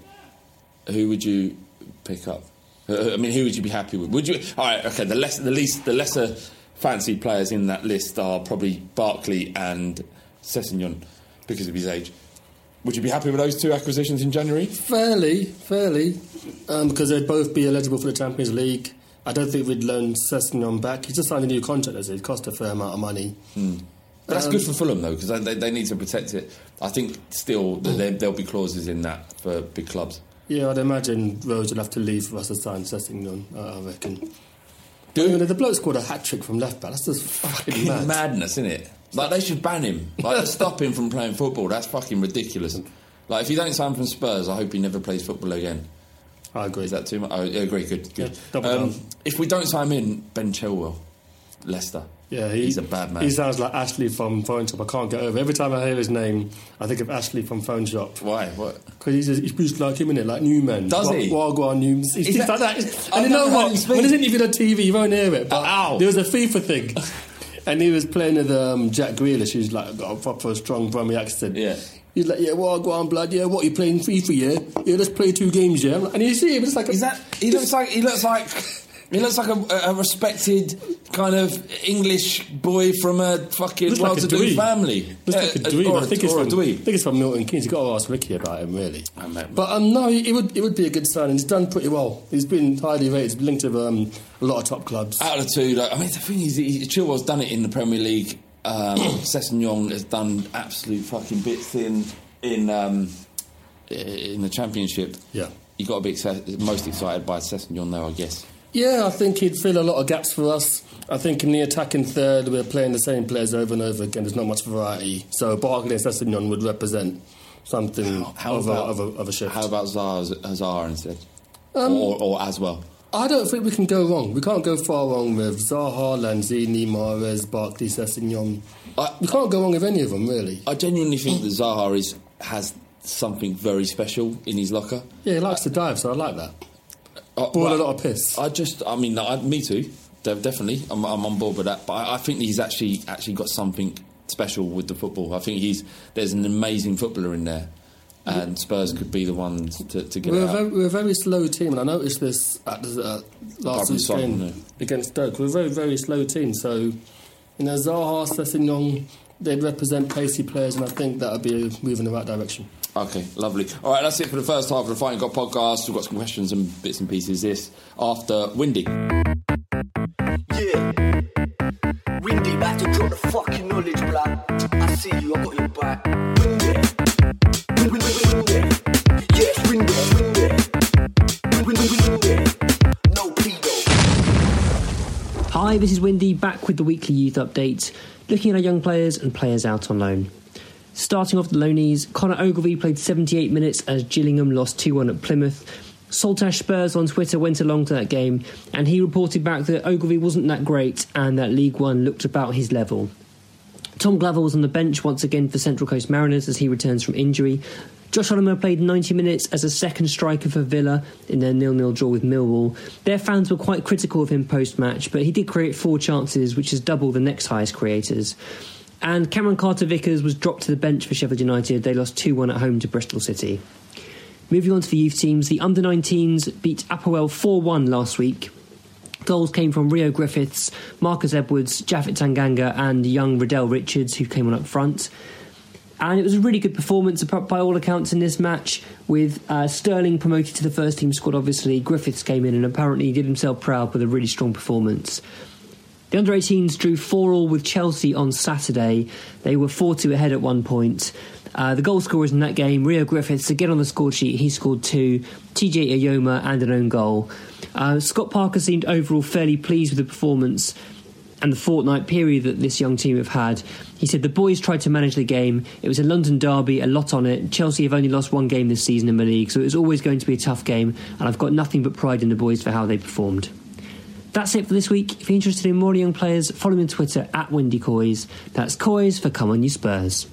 who would you pick up? Uh, I mean, who would you be happy with? Would you? All right, okay. The less, the least, the lesser fancied players in that list are probably Barkley and Sessegnon because of his age. Would you be happy with those two acquisitions in January? fairly, fairly, um, because they'd both be eligible for the Champions League. I don't think we'd loan Sessegnon back. He just signed a new contract, as it cost a fair amount of money. But that's Um, good for Fulham though, because they, they need to protect it. I think still there, there'll be clauses in that for big clubs. Yeah, I'd imagine Rose would have to leave for us to sign Sessegnon, uh, I reckon. Do I mean, the bloke scored a hat trick from left back. That's just fucking mad. madness, isn't it? Like they should ban him. Like stop him from playing football. That's fucking ridiculous. Like if you don't sign from Spurs, I hope he never plays football again. I agree. Is that too much? I agree. Good, good. Yeah, um, if we don't sign him in, Ben Chilwell, Leicester. Yeah, he, he's a bad man. He sounds like Ashley from Phone Shop. I can't get over. Every time I hear his name, I think of Ashley from Phone Shop. Why? What? Because he's, he speaks like him in it, like Newman. Does Wa- he? Wagwan Newman. He speaks that- like that. I've And you know what? When he's interviewed on TV, you won't hear it. But Ow. there was a FIFA thing. and he was playing with um, Jack Grealish, who's like got a proper strong Brummy accent. Yeah. He's like, yeah, well, go on, blood, yeah, what, you playing FIFA, yeah? Yeah, let's play two games, yeah? And you see him, it's like... A, Is that? He looks like. He looks like. He looks like a, a respected kind of English boy from a fucking Looks well-to-do dweeb. family. Looks like a dweeb. Or, I think it's or a from, I think it's from Milton Keynes. You've got to ask Ricky about him, really. But um, no, it would it would be a good signing. He's done pretty well. He's been highly rated. He's linked to um, a lot of top clubs. Out of the two, like, I mean, the thing is, he, Chilwell's done it in the Premier League. Um, Sessegnon has done absolute fucking bits in in um, in the Championship. Yeah. you got to be most excited by Sessegnon, though, I guess. Yeah, I think he'd fill a lot of gaps for us. I think in the attacking third, we're playing the same players over and over again. There's not much variety. So Barkley and Sessegnon would represent something How of, about a, of, a, of a shift. How about Hazard instead, Um, or, or as well? I don't think we can go wrong. We can't go far wrong with Zaha, Lanzini, Mahrez, Barkley, Sessegnon. I- we can't go wrong with any of them, really. I genuinely think that Zaha is has something very special in his locker. Yeah, he likes to dive, so I like that. Uh, Ball well, a lot of piss. I just, I mean, I, me too, de- definitely. I'm, I'm on board with that. But I, I think he's actually actually got something special with the football. I think he's there's an amazing footballer in there, and Spurs could be the ones to, to get We're it a, out. very, we're a very slow team, and I noticed this at the, uh, last week's game against Stoke. We're a very, very slow team. So, you know, Zaha, Sessegnon, they'd represent pacey players, and I think that would be a move in the right direction. Okay, lovely. All right, that's it for the first half of the Fighting Cock podcast. We've got some questions and bits and pieces. This after Windy. Yeah. Windy, back to drop the fucking knowledge, blood. I see you, I got your back. Windy. Windy, windy, windy. Yes, windy, windy. Windy, windy. No pedo. Hi, this is Windy, back with the weekly youth update, looking at our young players and players out on loan. Starting off the loanies, Connor Ogilvie played 78 minutes as Gillingham lost 2 1 at Plymouth. Saltash Spurs on Twitter went along to that game and he reported back that Ogilvie wasn't that great and that League One looked about his level. Tom Glover was on the bench once again for Central Coast Mariners as he returns from injury. Josh Oliver played 90 minutes as a second striker for Villa in their nil-nil draw with Millwall. Their fans were quite critical of him post-match, but he did create four chances, which is double the next highest creators. And Cameron Carter-Vickers was dropped to the bench for Sheffield United. They lost 2-1 at home to Bristol City. Moving on to the youth teams, the under 19s beat APOEL 4 1 last week. Goals came from Reo Griffiths, Marcus Edwards, Japhet Tanganga, and young Riddell Richards, who came on up front. And it was a really good performance by all accounts in this match, with uh, Sterling promoted to the first team squad, obviously. Griffiths came in and apparently did himself proud with a really strong performance. The under 18s drew 4 all with Chelsea on Saturday. They were 4 2 ahead at one point. Uh, the goal scorers in that game, Reo Griffiths, again on the score sheet, he scored two, TJ Eyoma, and an own goal. Uh, Scott Parker seemed overall fairly pleased with the performance. and the fortnight period that this young team have had. He said the boys tried to manage the game. It was a London derby, a lot on it. Chelsea have only lost one game this season in the league, so it was always going to be a tough game, and I've got nothing but pride in the boys for how they performed. That's it for this week. If you're interested in more young players, follow me on Twitter at Wendy Coys. That's Coys for Come On You Spurs.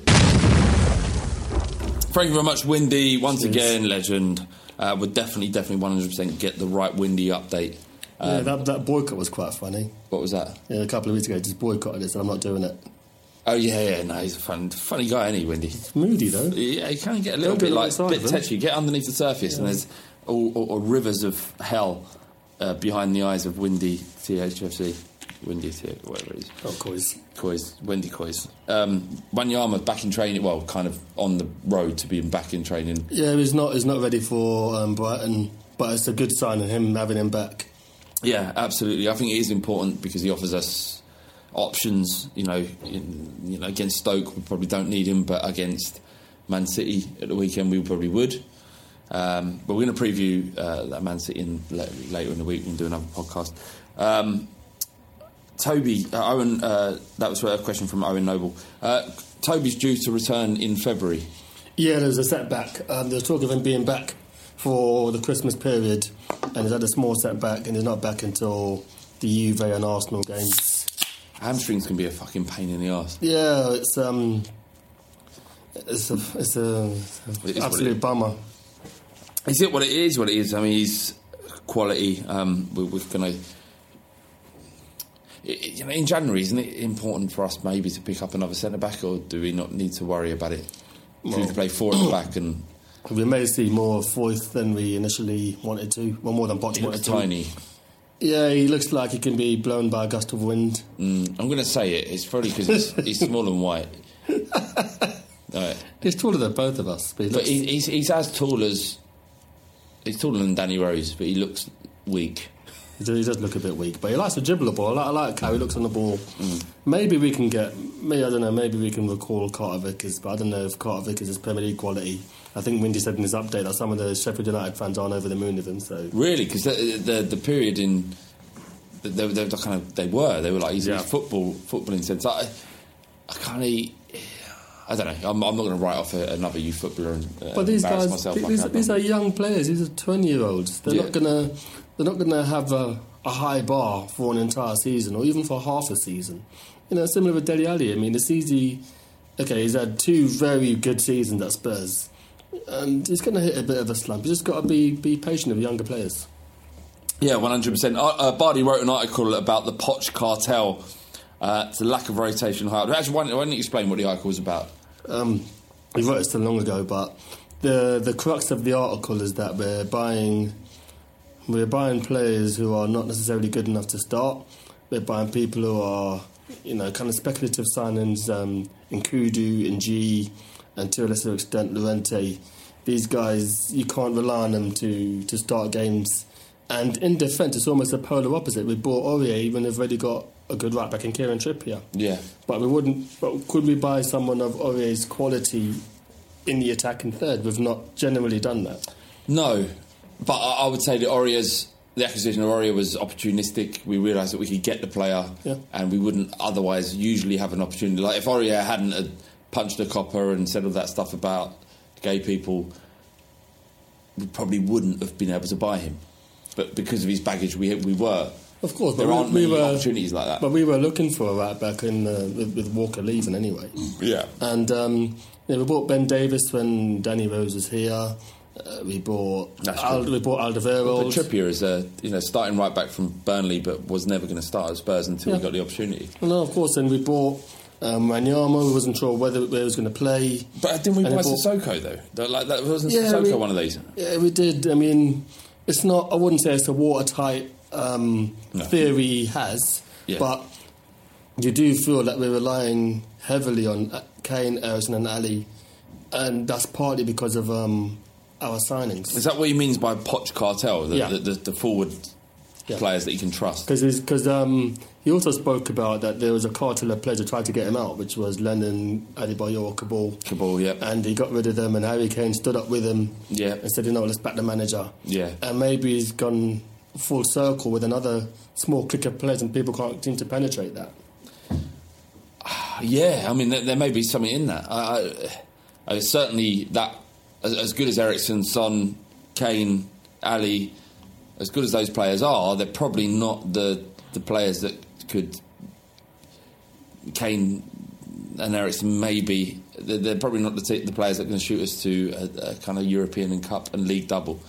Thank you very much, Windy. Once again, legend. Uh, would definitely, definitely 100% get the right Windy update. yeah, that, that boycott was quite funny. What was that? Yeah, a couple of weeks ago, just boycotted it, so I'm not doing it. Oh yeah, yeah. No, he's a fun, funny guy, isn't any Windy. Moody though. Yeah, you can get a little Don't bit like outside bit of touchy. Get underneath the surface, and there's all, all, all rivers of hell uh, behind the eyes of Windy THFC, Windy T, whatever it is. Oh, course. Coys, Windy Coys. Um, Wanyama back in training. Well, kind of on the road to being back in training. Yeah, he's not. He's not ready for um, Brighton, but it's a good sign of him having him back. Yeah, absolutely. I think it is important because he offers us options. You know, in, you know, against Stoke we probably don't need him, but against Man City at the weekend we probably would. Um, but we're going to preview uh, that Man City in, la- later in the week. We'll do another podcast. Um, Toby, uh, Owen, uh, that was a question from Owen Noble. Uh, Toby's due to return in February. Yeah, there's a setback. Um, there's talk of him being back for the Christmas period, and he's had a small setback, and he's not back until the Juve and Arsenal games. Hamstrings can be a fucking pain in the arse. Yeah, it's um, it's a it's a, It is what it absolute bummer. Is it what it is? What it is? I mean, he's quality. Um, we're, we're going to. You know, in January, isn't it important for us maybe to pick up another centre back, or do we not need to worry about it? Should we Well- play four at the back and We may see more of Foyth than we initially wanted to. Well, more than Poch wanted to. tiny? Yeah, he looks like he can be blown by a gust of wind. Mm, I'm going to say it. It's probably because he's, he's small and white. No, He's taller than both of us, but he but he, he's, he's as tall as he's taller than Danny Rose, but he looks weak. he does- he does look a bit weak. But he likes to dribble the ball. I like, I like how he looks on the ball. Mm. Maybe we can get, maybe I don't know, maybe we can recall Carter Vickers, but I don't know if Carter Vickers is Premier League quality. I think Windy said in his update that some of the Sheffield United fans aren't over the moon with him. So Really, because the, the the period in they, they, they kind of they were they were like he's, Yeah. football footballing sense. I I can't of I don't know. I'm, I'm not going to write off a, another youth footballer and uh, But these embarrass guys, myself. th- like these, these are young players. These are twenty-year-olds. They're Yeah. not gonna, they're not gonna have a, a high bar for an entire season or even for half a season. You know, similar with Dele Alli. I mean, it's easy. Okay, he's had two very good seasons at Spurs, and he's going to hit a bit of a slump. You just got to be be patient with younger players. Yeah, one hundred percent. Uh, Bardi wrote an article about the Poch cartel. Uh, it's a lack of rotation. Actually, why don't, why don't you explain what the article was about? Um, we wrote it so long ago, but the the crux of the article is that we're buying we're buying players who are not necessarily good enough to start. We're buying people who are you know kind of speculative signings. Um, in Nkoudou, in G, and to a lesser extent Llorente. These guys you can't rely on them to to start games. And in defence, it's almost a polar opposite. We bought Aurier when they've already got a good right back in Kieran Trippier. Yeah, But we wouldn't. But could we buy someone of Aurier's quality in the attacking third? We've not generally done that. no, but I, I would say that Aurier's the acquisition of Aurier was opportunistic. We realised that we could get the player, Yeah. and we wouldn't otherwise usually have an opportunity. Like if Aurier hadn't had punched a copper and said all that stuff about gay people, we probably wouldn't have been able to buy him. But because of his baggage, we we were. Of course, There aren't we, we many were opportunities like that. But we were looking for a right back in uh, with, with Walker leaving anyway. Yeah. And um, we bought Ben Davies when Danny Rose was here. Uh, we bought Al, we bought But Alderweireld. Trippier is a you know starting right back from Burnley, but was never going to start at Spurs until he got the opportunity. No, of course. And we bought um, Wanyama. We wasn't sure whether where he was going to play. But didn't we And buy bought- Sissoko though? Like that wasn't Yeah, Sissoko we- one of these. Yeah, we did. I mean, it's not. I wouldn't say it's a watertight um, No. theory has, Yeah. but you do feel that we're relying heavily on uh, Kane, Eriksen, and Alli, and that's partly because of um, our signings. Is that what he means by Poch cartel? The, Yeah. the, the, the forward Yeah. players that you can trust. Because um, he also spoke about that there was a cartel of players who tried to get him out, which was Lennon, Adebayor, Kaboul. Kaboul, yeah. And he got rid of them, and Harry Kane stood up with him Yeah. and said, you know, let's back the manager. Yeah. And maybe he's gone full circle with another small clique of players, and people can't seem to penetrate that. Yeah, I mean, there, there may be something in that. I, I, I certainly that as, as good as Eriksen, Son, Kane, Alli, as good as those players are, they're probably not the the players that could. Kane and Eriksen maybe they're, they're probably not the, t- the players that can shoot us to a, a kind of European and Cup and League double.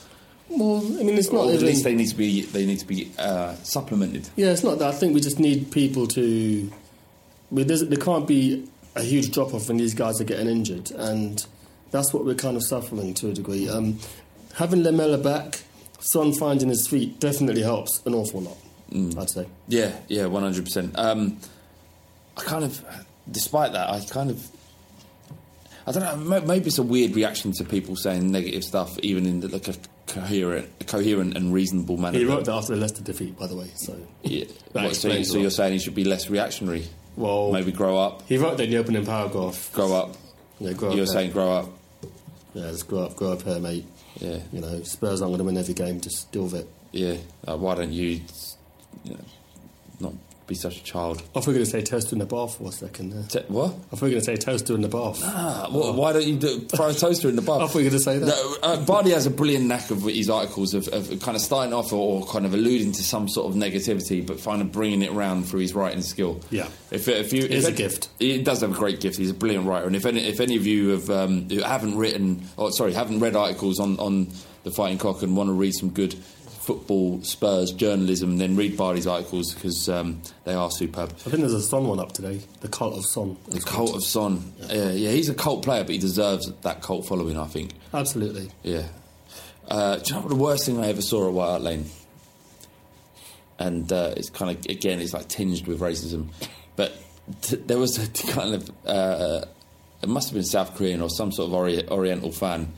Well, I mean, it's not. Or at least they need to be they need to be uh, supplemented. Yeah, it's not that. I think we just need people to. We, there can't be a huge drop off when these guys are getting injured, and that's what we're kind of suffering to a degree. Um, having Lamela back, Son finding his feet definitely helps an awful lot. I'd say. Yeah, yeah, one hundred percent. Um, I kind of, despite that, I kind of, I don't know. Maybe it's a weird reaction to people saying negative stuff, even in the, like a coherent, coherent and reasonable manner. He wrote that after the Leicester defeat, by the way. So Yeah. What, so, so you're saying he should be less reactionary? Well, maybe grow up. he wrote that in the opening paragraph. Grow up. Yeah, grow up. You're saying grow up. yeah, just grow up, grow up here, mate. Yeah, You know, Spurs aren't going to win every game. Just deal with it. yeah. Like, why don't you, you know, not be such a child? I thought were going to say toaster in the bath for a second. There. What? I thought were going to say toaster in the bath. Ah, wh- why don't you do, throw a toaster in the bath? I thought were going to say that. No, uh, Bardi has a brilliant knack of his articles of, of kind of starting off or, or kind of alluding to some sort of negativity, but kind of bringing it around through his writing skill. Yeah. if, if you, It if is a gift. He does have a great gift. He's a brilliant writer, and if any, if any of you have um, who haven't written, or sorry, haven't read articles on on the Fighting Cock and want to read some good football Spurs journalism, then read Bardi's articles because um, they are superb. I think there's a Son one up today. The Cult of Son. The cult of Son, yeah, yeah, he's a cult player, but he deserves that cult following. I think. Absolutely. Yeah. Uh, do you know what the worst thing I ever saw at White Hart Lane? And uh, it's kind of again, it's like tinged with racism, but t- there was a kind of uh, it must have been South Korean or some sort of ori- Oriental fan,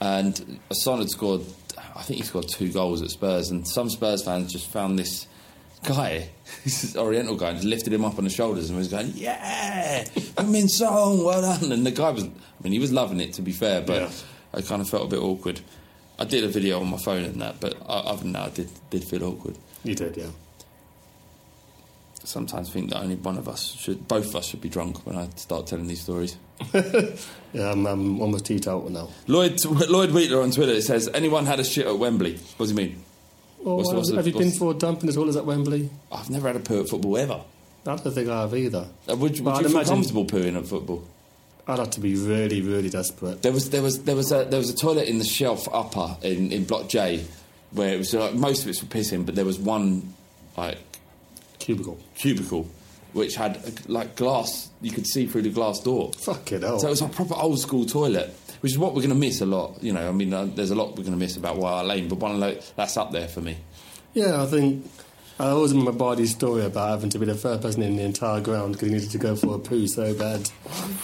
and a Son had scored. I think he scored two goals at Spurs, and some Spurs fans just found this guy, this Oriental guy, and just lifted him up on the shoulders and was going, "Yeah, Min Song, well done." And the guy was, I mean, he was loving it to be fair, but Yeah. I kind of felt a bit awkward. I did a video on my phone and that, but other than that, I did did feel awkward. You did, yeah. Sometimes I think that only one of us should, both of us should be drunk when I start telling these stories. Yeah, I'm, I'm almost teetotal now. Lloyd Lloyd Wheatler on Twitter says, "Anyone had a shit at Wembley?" What does he mean? What's- what's have, the- you been for dumping as well as at Wembley? I've never had a poo at football ever. I don't think I have either. Uh, would you, would I'd feel imagine- comfortable pooing at football? I'd have to be really, really desperate. There was there was there was a there was a toilet in the shelf upper in, in block J, where it was like most of it's for pissing, but there was one like Cubicle. cubicle which had uh, like glass. You could see through the glass door. Fucking hell. So it was a proper old school toilet, which is what we're going to miss a lot. You know, I mean, uh, there's a lot we're going to miss about Hart Lane, but one like, that's up there for me. yeah, I think I always remember Bardi's story about having to be the first person in the entire ground because he needed to go for a poo so bad.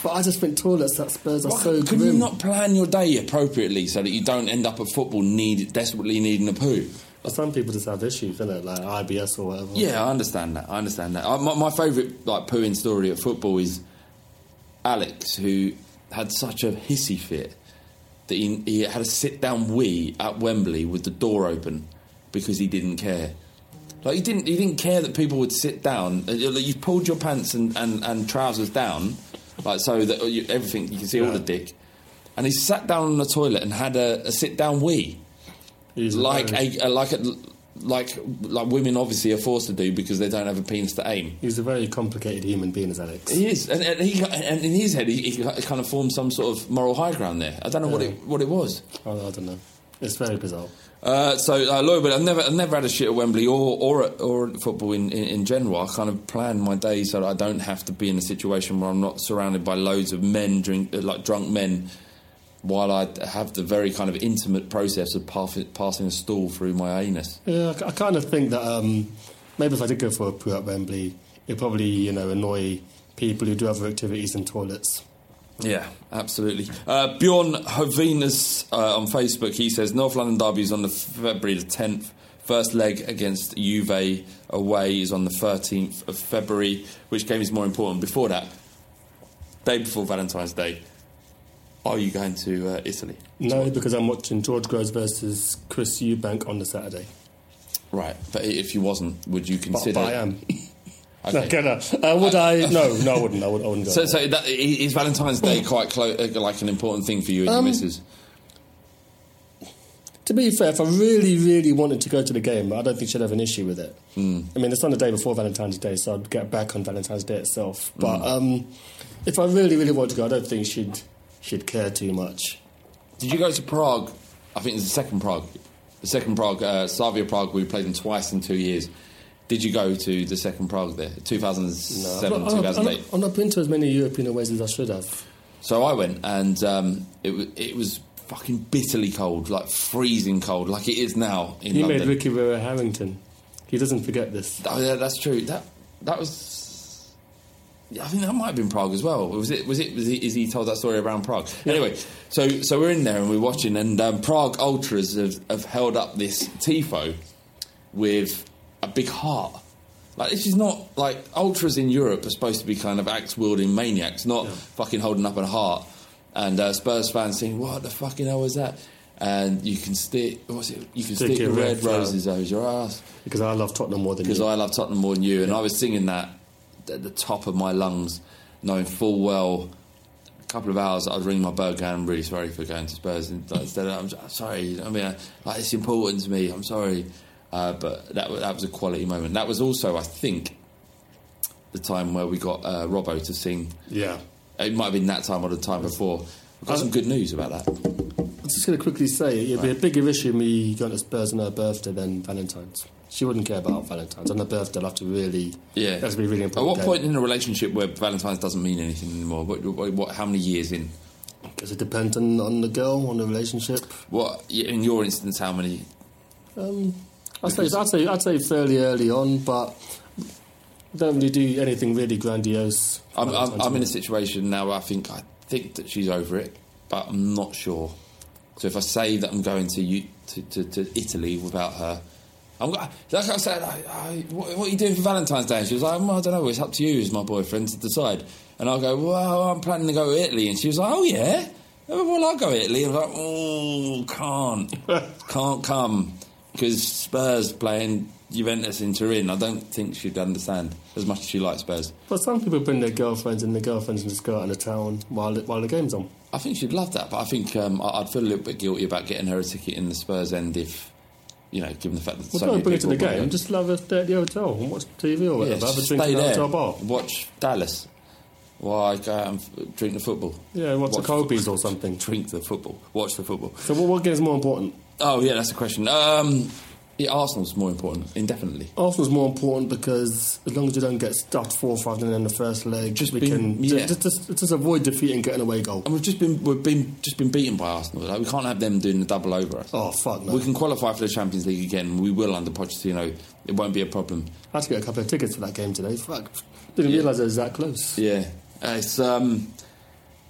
But I just think toilets at Spurs are Why so can grim. you not plan your day appropriately so that you don't end up at football need desperately needing a poo? But some people just have issues, don't it? Like IBS or whatever. Yeah, I understand that. I understand that. Uh, my, my favourite like pooing story at football is Alex, who had such a hissy fit that he, he had a sit down wee at Wembley with the door open because he didn't care. Like he didn't he didn't care that people would sit down. Uh, You pulled your pants and, and, and trousers down, like so that you, everything you can see all the dick. And he sat down on the toilet and had a, a sit down wee He's like very, a, like a, like like women obviously are forced to do because they don't have a penis to aim. he's a very complicated human being, as Alex. He is, and, and he and in his head he, he kind of formed some sort of moral high ground there. I don't know what it what it was. I, I don't know. It's very bizarre. Uh, so, uh, Lloyd, but I've never, I've never had a shit at Wembley or or at, or at football in, in, in general. I kind of plan my day so that I don't have to be in a situation where I'm not surrounded by loads of men, drink uh, like drunk men, while I have the very kind of intimate process of pass, passing a stool through my anus. Yeah, I, kind of think that um, maybe if I did go for a poo at Wembley, it'd probably you know annoy people who do other activities in toilets. Yeah, absolutely. Uh, Bjorn Hovinus uh, on Facebook, he says North London Derby is on the February the 10th. First leg against Juve away is on the 13th of February. Which game is more important? Before that, day before Valentine's Day, are you going to uh, Italy? No, because I'm watching George Groves versus Chris Eubank on the Saturday. Right, but if you wasn't, would you But, consider? but I am. Okay. Okay, no. Uh, would I? No, no, I wouldn't. I, would, I wouldn't go. So, so that, is Valentine's Day quite close, like an important thing for you and Um, your missus? To be fair, if I really, really wanted to go to the game, I don't think she'd have an issue with it. Hmm. I mean, it's on the day before Valentine's Day, so I'd get back on Valentine's Day itself. But Hmm. um, if I really, really wanted to go, I don't think she'd she'd care too much. Did you go to Prague? I think it's the second Prague. The second Prague, uh, Slavia Prague, we played them twice in two years. Did you go to the second Prague there? 2007, I've not- I've not- 2008? I've not been to as many European aways as I should have. So I went, and um, it, wa- it was fucking bitterly cold, like freezing cold, like it is now in He London. made Ricky Rera Harrington. He doesn't forget this. Oh, yeah, that's true. That that was. Yeah, I think that might have been Prague as well. Was it? Was it? Was he, is he told that story around Prague? Anyway, so so we're in there and we're watching, and um, Prague ultras have, have held up this tifo with a big heart. Like this is not like ultras in Europe are supposed to be kind of axe wielding maniacs, not fucking holding up a heart. And uh, Spurs fans saying, "What the fucking hell was that?" And you can stick, what's it? You can Stick stick red red roses over your ass Because I love Tottenham more than you. because. I love Tottenham more than you, and I was singing that at the top of my lungs, knowing full well a couple of hours I'd ring my burger and I'm really sorry for going to Spurs and instead I'm sorry. I mean, uh, like it's important to me. I'm sorry, uh, but that that was a quality moment. That was also, I think, the time where we got uh, Robbo to sing. yeah. It might have been that time or the time before. We've got some good news about that. I'm just going to quickly say it'd be a bigger issue me going to Spurs on her birthday than Valentine's. She wouldn't care about Valentine's. On her birthday, I'll have to really. Yeah, That's be really important. At what point in a relationship where Valentine's doesn't mean anything anymore? What, what, what how many years in? Does it depend on, on the girl, on the relationship? What in your instance? How many? Um, I'd say, I'd say I'd say fairly early on, but don't really do anything really grandiose. I'm, I'm, I'm in a situation now. Where I think I think that she's over it, but I'm not sure. So if I say that I'm going to you, to, to, to Italy without her, I'm I said, I, I, what, what are you doing for Valentine's Day? And she was like, well, I don't know. It's up to you as my boyfriend to decide. And I'll go, well, I'm planning to go to Italy. And she was like, oh yeah, well I'll go to Italy. And I was like, oh, can't, can't come because Spurs playing Juventus in Turin. I don't think she'd understand as much as she likes Spurs. But some people bring their girlfriends and their girlfriends and just go out in the town while while the game's on. I think she'd love that, but I think um, I'd feel a little bit guilty about getting her a ticket in the Spurs end if, you know, given the fact that Well, so don't bring it to the game. Just love her stay at the hotel and watch TV or yeah, whatever. Have a drink stay in the there, hotel bar. watch Dallas, while I go out and drink the football. Yeah, watch the Watch Kobe's fo- or something. Drink the football, watch the football. So what, what game's more important? Oh yeah, that's a question. Um, yeah, Arsenal's more important, indefinitely. Arsenal's more important because as long as you don't get stuffed four or five in the first leg, Just we been- can yeah. just, just, just avoid defeat and get an away goal. And we've just been we've been just been beaten by Arsenal. Like, we can't have them doing the double over us. Oh fuck no! We can qualify for the Champions League again. We will under Pochettino. It won't be a problem. I had to get a couple of tickets for that game today. Fuck, didn't Yeah. realise it was that close. Yeah, Uh, it's um,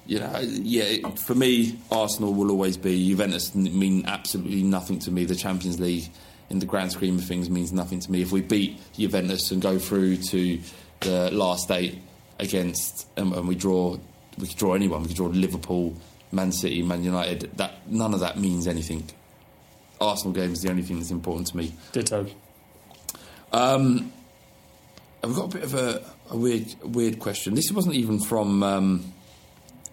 you know, yeah. it- For me, Arsenal will always be Juventus. Mean absolutely nothing to me. The Champions League, in the grand scheme of things, means nothing to me. If we beat Juventus and go through to the last eight against, and, and we draw, we could draw anyone. We could draw Liverpool, Man City, Man United. That none of that means anything. Arsenal game is the only thing that's important to me. Ditto. Um, I've got a bit of a, a weird, weird question. This wasn't even from. Um,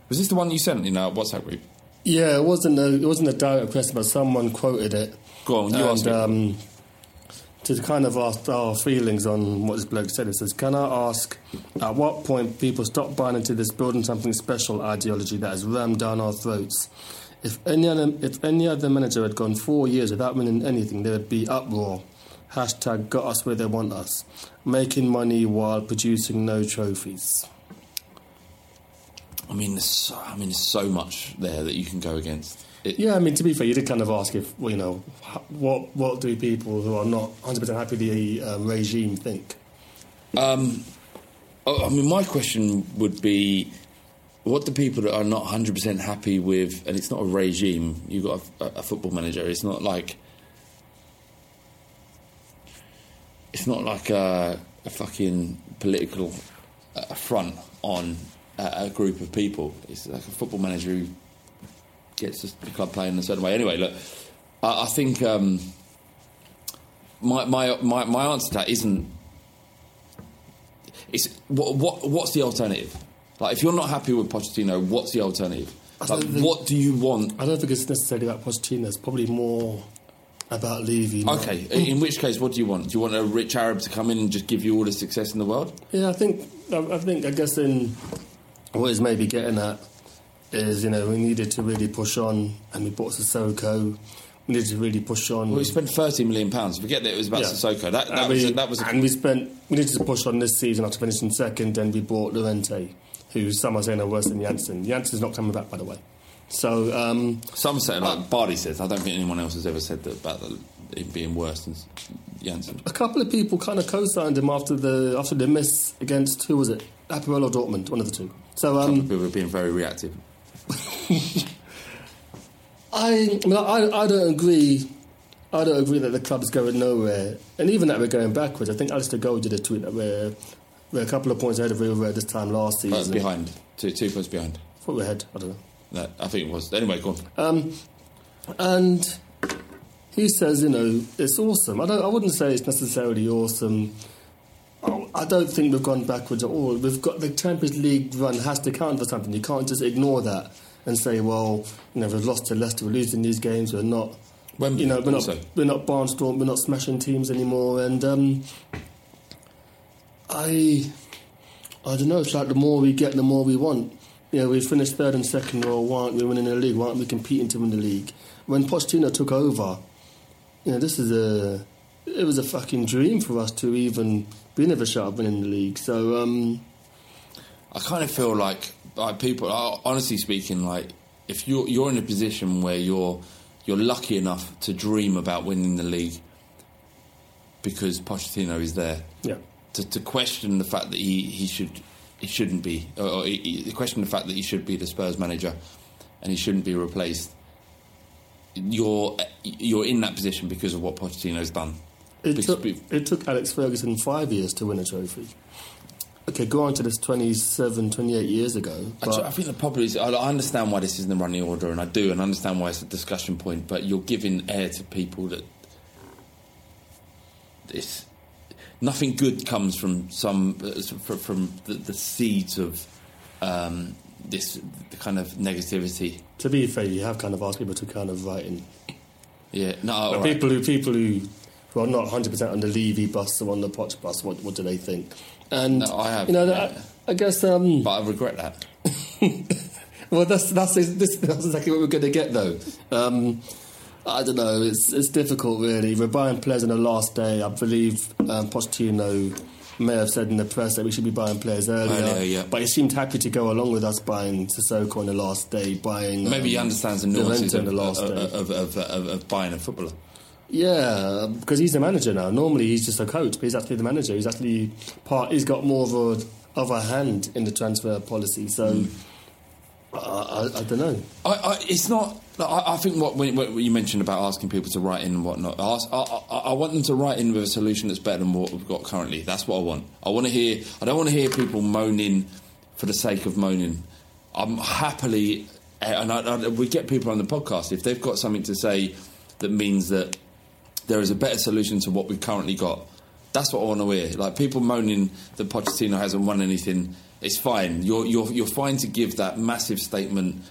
was this the one you sent in our WhatsApp group? Yeah, it wasn't a it wasn't a direct question, but someone quoted it. Go on, you and, um, to kind of ask our feelings on what this bloke said. It says, "Can I ask, at what point people stop buying into this building something special ideology that has rammed down our throats? If any other if any other manager had gone four years without winning anything, there would be uproar. Hashtag got us where they want us, making money while producing no trophies. I mean, there's so, I mean, there's so much there that you can go against. It, Yeah, I mean, to be fair, you did kind of ask if, well, you know, what what do people who are not 100% happy with the um, regime think? Um, oh, I mean, my question would be, what do people that are not 100% happy with, and it's not a regime, you've got a, a football manager, it's not like, it's not like a, a fucking political uh, front on a, a group of people. It's like a football manager who gets the club playing in a certain way. Anyway, look, I, I think... Um, my, my my my answer to that isn't. It's what, what what's the alternative? Like, if you're not happy with Pochettino, what's the alternative? Like, think- what do you want? I don't think it's necessarily about Pochettino. It's probably more about Levy. not- Okay, in which case, what do you want? Do you want a rich Arab to come in and just give you all the success in the world? Yeah, I think I, I think I guess in what is maybe getting at is you know we needed to really push on, and we bought Sissoko. We needed to really push on. Well, we spent thirty million pounds. Forget that it was about Yeah. Sissoko. That, that and, was we, a, that was a, and we spent we needed to push on this season after finishing second. Then we bought Llorente, who some are saying are worse than Janssen. Janssen's not coming back, by the way. So um, some say like Bardi says. I don't think anyone else has ever said that about the, it being worse than Janssen. a couple of people kind of co-signed him after the after the miss against who was it? Apoel or Dortmund, one of the two. So um, people were being very reactive. I, I, mean, I, I don't agree. I don't agree that the club's going nowhere, and even that we're going backwards. I think Alistair Gold did a tweet that we're, we're a couple of points ahead of Real Red this time last But season. behind, two two points behind. I thought we're ahead. I don't know. No, I think it was. Anyway, go on. Um, and he says, you know, it's awesome. I don't. I wouldn't say it's necessarily awesome. I- I don't think we've gone backwards at all. We've got the Champions League run has to count for something. You can't just ignore that and say, well, you know, we've lost to Leicester, we're losing these games, we're not. Wembley you know, we're not, also. we're not barnstorm, we're not smashing teams anymore, and um, I, I don't know. It's like the more we get, the more we want. You know, we finished third and second, or why aren't we winning the league? Why aren't we competing to win the league? When Pochettino took over, you know, this is a, it was a fucking dream for us to even be in a shot of winning the league. So, um, I kind of feel like, like people, honestly speaking, like if you're you're in a position where you're you're lucky enough to dream about winning the league because Pochettino is there, yeah, to, to question the fact that he, he should he shouldn't be, or, or he, he- question the fact that he should be the Spurs manager and he shouldn't be replaced. You're you're in that position because of what Pochettino's done. It took, it took Alex Ferguson five years to win a trophy. Okay, go on to this 27, 28 years ago. I, tr- I think the problem is I, understand why this isn't the running order, and I do, and I understand why it's a discussion point. But you're giving air to people that this nothing good comes from some uh, from, the, the seeds of um, this the kind of negativity. To be fair, you have kind of asked people to kind of write in. Yeah, no, all right. people who people who who are not 100 percent on the Levy bus or on the Poch bus, what what do they think? And No, I have, you know, yeah. I, I guess. Um, but I regret that. well, that's that's this, that's exactly what we're going to get though. Um, I don't know. It's it's difficult really. We're buying players on the last day. I believe um, Pochettino may have said in the press that we should be buying players earlier. Earlier, yeah. But he seemed happy to go along with us buying Sissoko on the last day, buying. Maybe he um, understands the nuances Llorente of, the last of, day. of, of, of, of buying a footballer. Yeah, because he's the manager now. Normally he's just a coach, but he's actually the manager. He's actually part. He's got more of a of a hand in the transfer policy. So Hmm. I, I, I don't know. I, I, it's not. I, I think what, what you mentioned about asking people to write in and whatnot. I, ask, I, I, I want them to write in with a solution that's better than what we've got currently. That's what I want. I want to hear. I don't want to hear people moaning for the sake of moaning. I'm happily, and I, I, we get people on the podcast if they've got something to say that means that there is a better solution to what we've currently got. That's what I want to hear. Like people moaning that Pochettino hasn't won anything. It's fine. You're you're you're fine to give that massive statement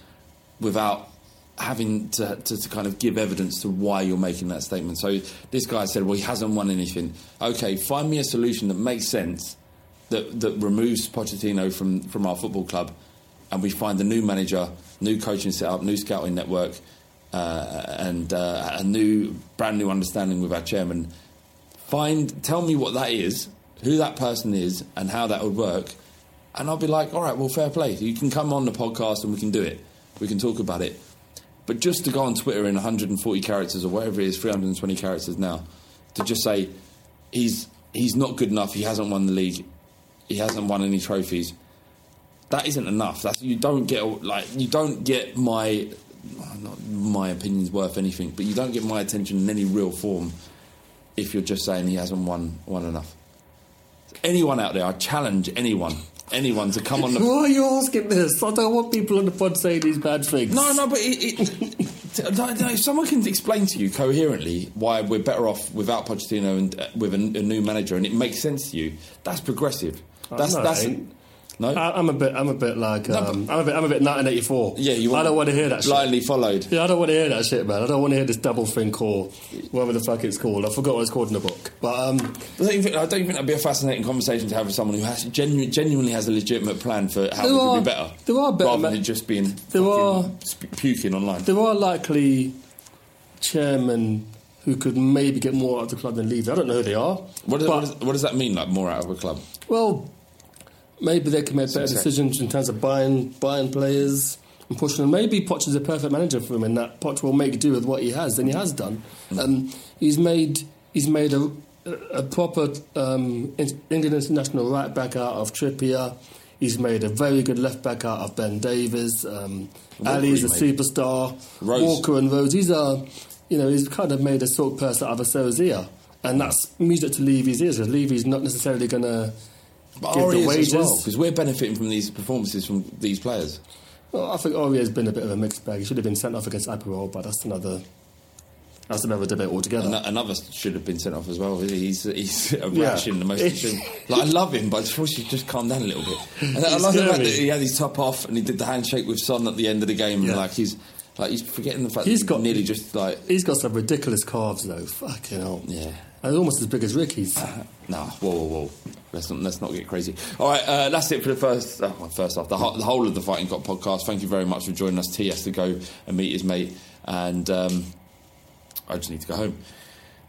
without having to, to, to kind of give evidence to why you're making that statement. So this guy said, "Well, he hasn't won anything." Okay, find me a solution that makes sense that that removes Pochettino from from our football club, and we find a new manager, new coaching setup, new scouting network, uh, and uh, a new brand new understanding with our chairman. Find, tell me what that is, who that person is, and how that would work, and I'll be like, all right, well, fair play. You can come on the podcast and we can do it. We can talk about it. But just to go on Twitter in 140 characters or whatever it is, 320 characters now, to just say he's he's not good enough. He hasn't won the league. He hasn't won any trophies. That isn't enough. That's you don't get like you don't get my not my opinion's worth anything, but you don't get my attention in any real form if you're just saying he hasn't won won enough. Anyone out there, I challenge anyone, anyone to come on the Why are you asking this? I don't want people on the pod saying these bad things. No, no, but it, it, No, no, if someone can explain to you coherently why we're better off without Pochettino and uh, with a, a new manager, and it makes sense to you, that's progressive. That's no, it that's ain't. No. I, I'm a bit. I'm a bit like. Um, I'm a bit. I'm a bit 1984. yeah, you. I don't want to hear that. shit. blindly followed. Yeah, I don't want to hear that shit, man. I don't want to hear this double thing or whatever the fuck it's called. I forgot what it's called in the book. But um, I don't, think, I don't think that'd be a fascinating conversation to have with someone who has genu- genuinely has a legitimate plan for how are- could be better. there are better rather ma- than just being There are- sp- puking online. there are likely chairmen who could maybe get more out of the club than leave. I don't know who they are. What but, what, what does that mean? Like more out of a club? well, maybe they can make better decisions in terms of buying buying players and pushing them. Maybe Poch is a perfect manager for him, and that Poch will make do with what he has, and he has done. Um, he's made he's made a, a proper um, England international right back out of Trippier. He's made a very good left back out of Ben Davies. Um, Alli's a made. superstar. Rose. Walker and Rose. These are, you know, he's kind of made a sort person out of a sow's ear. And that's music to Levy's ears, because Levy's not necessarily going to But give Ari the wages. as well because we're benefiting from these performances from these players. Well, I think Aurier's been a bit of a mixed bag. He should have been sent off against APOEL, but that's another that's another debate altogether. Ano- Another should have been sent off as well. He's he's a Yeah. in the most extreme. Like I love him, but I just wish he'd just calm down a little bit. And I love the fact that he had his top off and he did the handshake with Son at the end of the game. Yeah. And like he's like he's forgetting the fact He's that got- nearly just like He's got some ridiculous calves, though. Fucking hell. yeah. And almost as big as Ricky's. No, whoa, whoa, whoa. Let's not, let's not get crazy. All right, uh, that's it for the first, uh, well, first off, the, ho- the whole of the Fighting Cock podcast. Thank you very much for joining us. T has to go and meet his mate, and um, I just need to go home.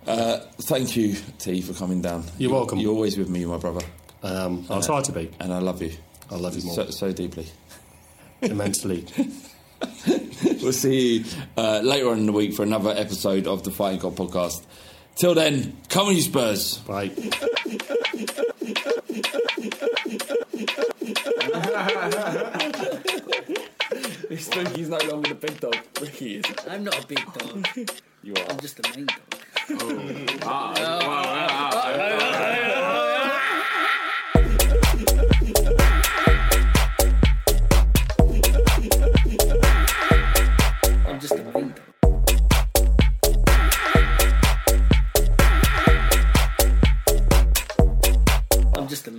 Uh, thank you, T, for coming down. You're You- welcome. You're always with me, my brother, Um, I'll try to be and I love you. I love you more. so, so deeply. immensely. We'll see you uh, later on in the week for another episode of the Fighting Cock podcast. Till then, come on, you Spurs. Bye. Spooky's no longer the big dog. Ricky is. I'm not a big dog. You are. I'm just a main dog. I'm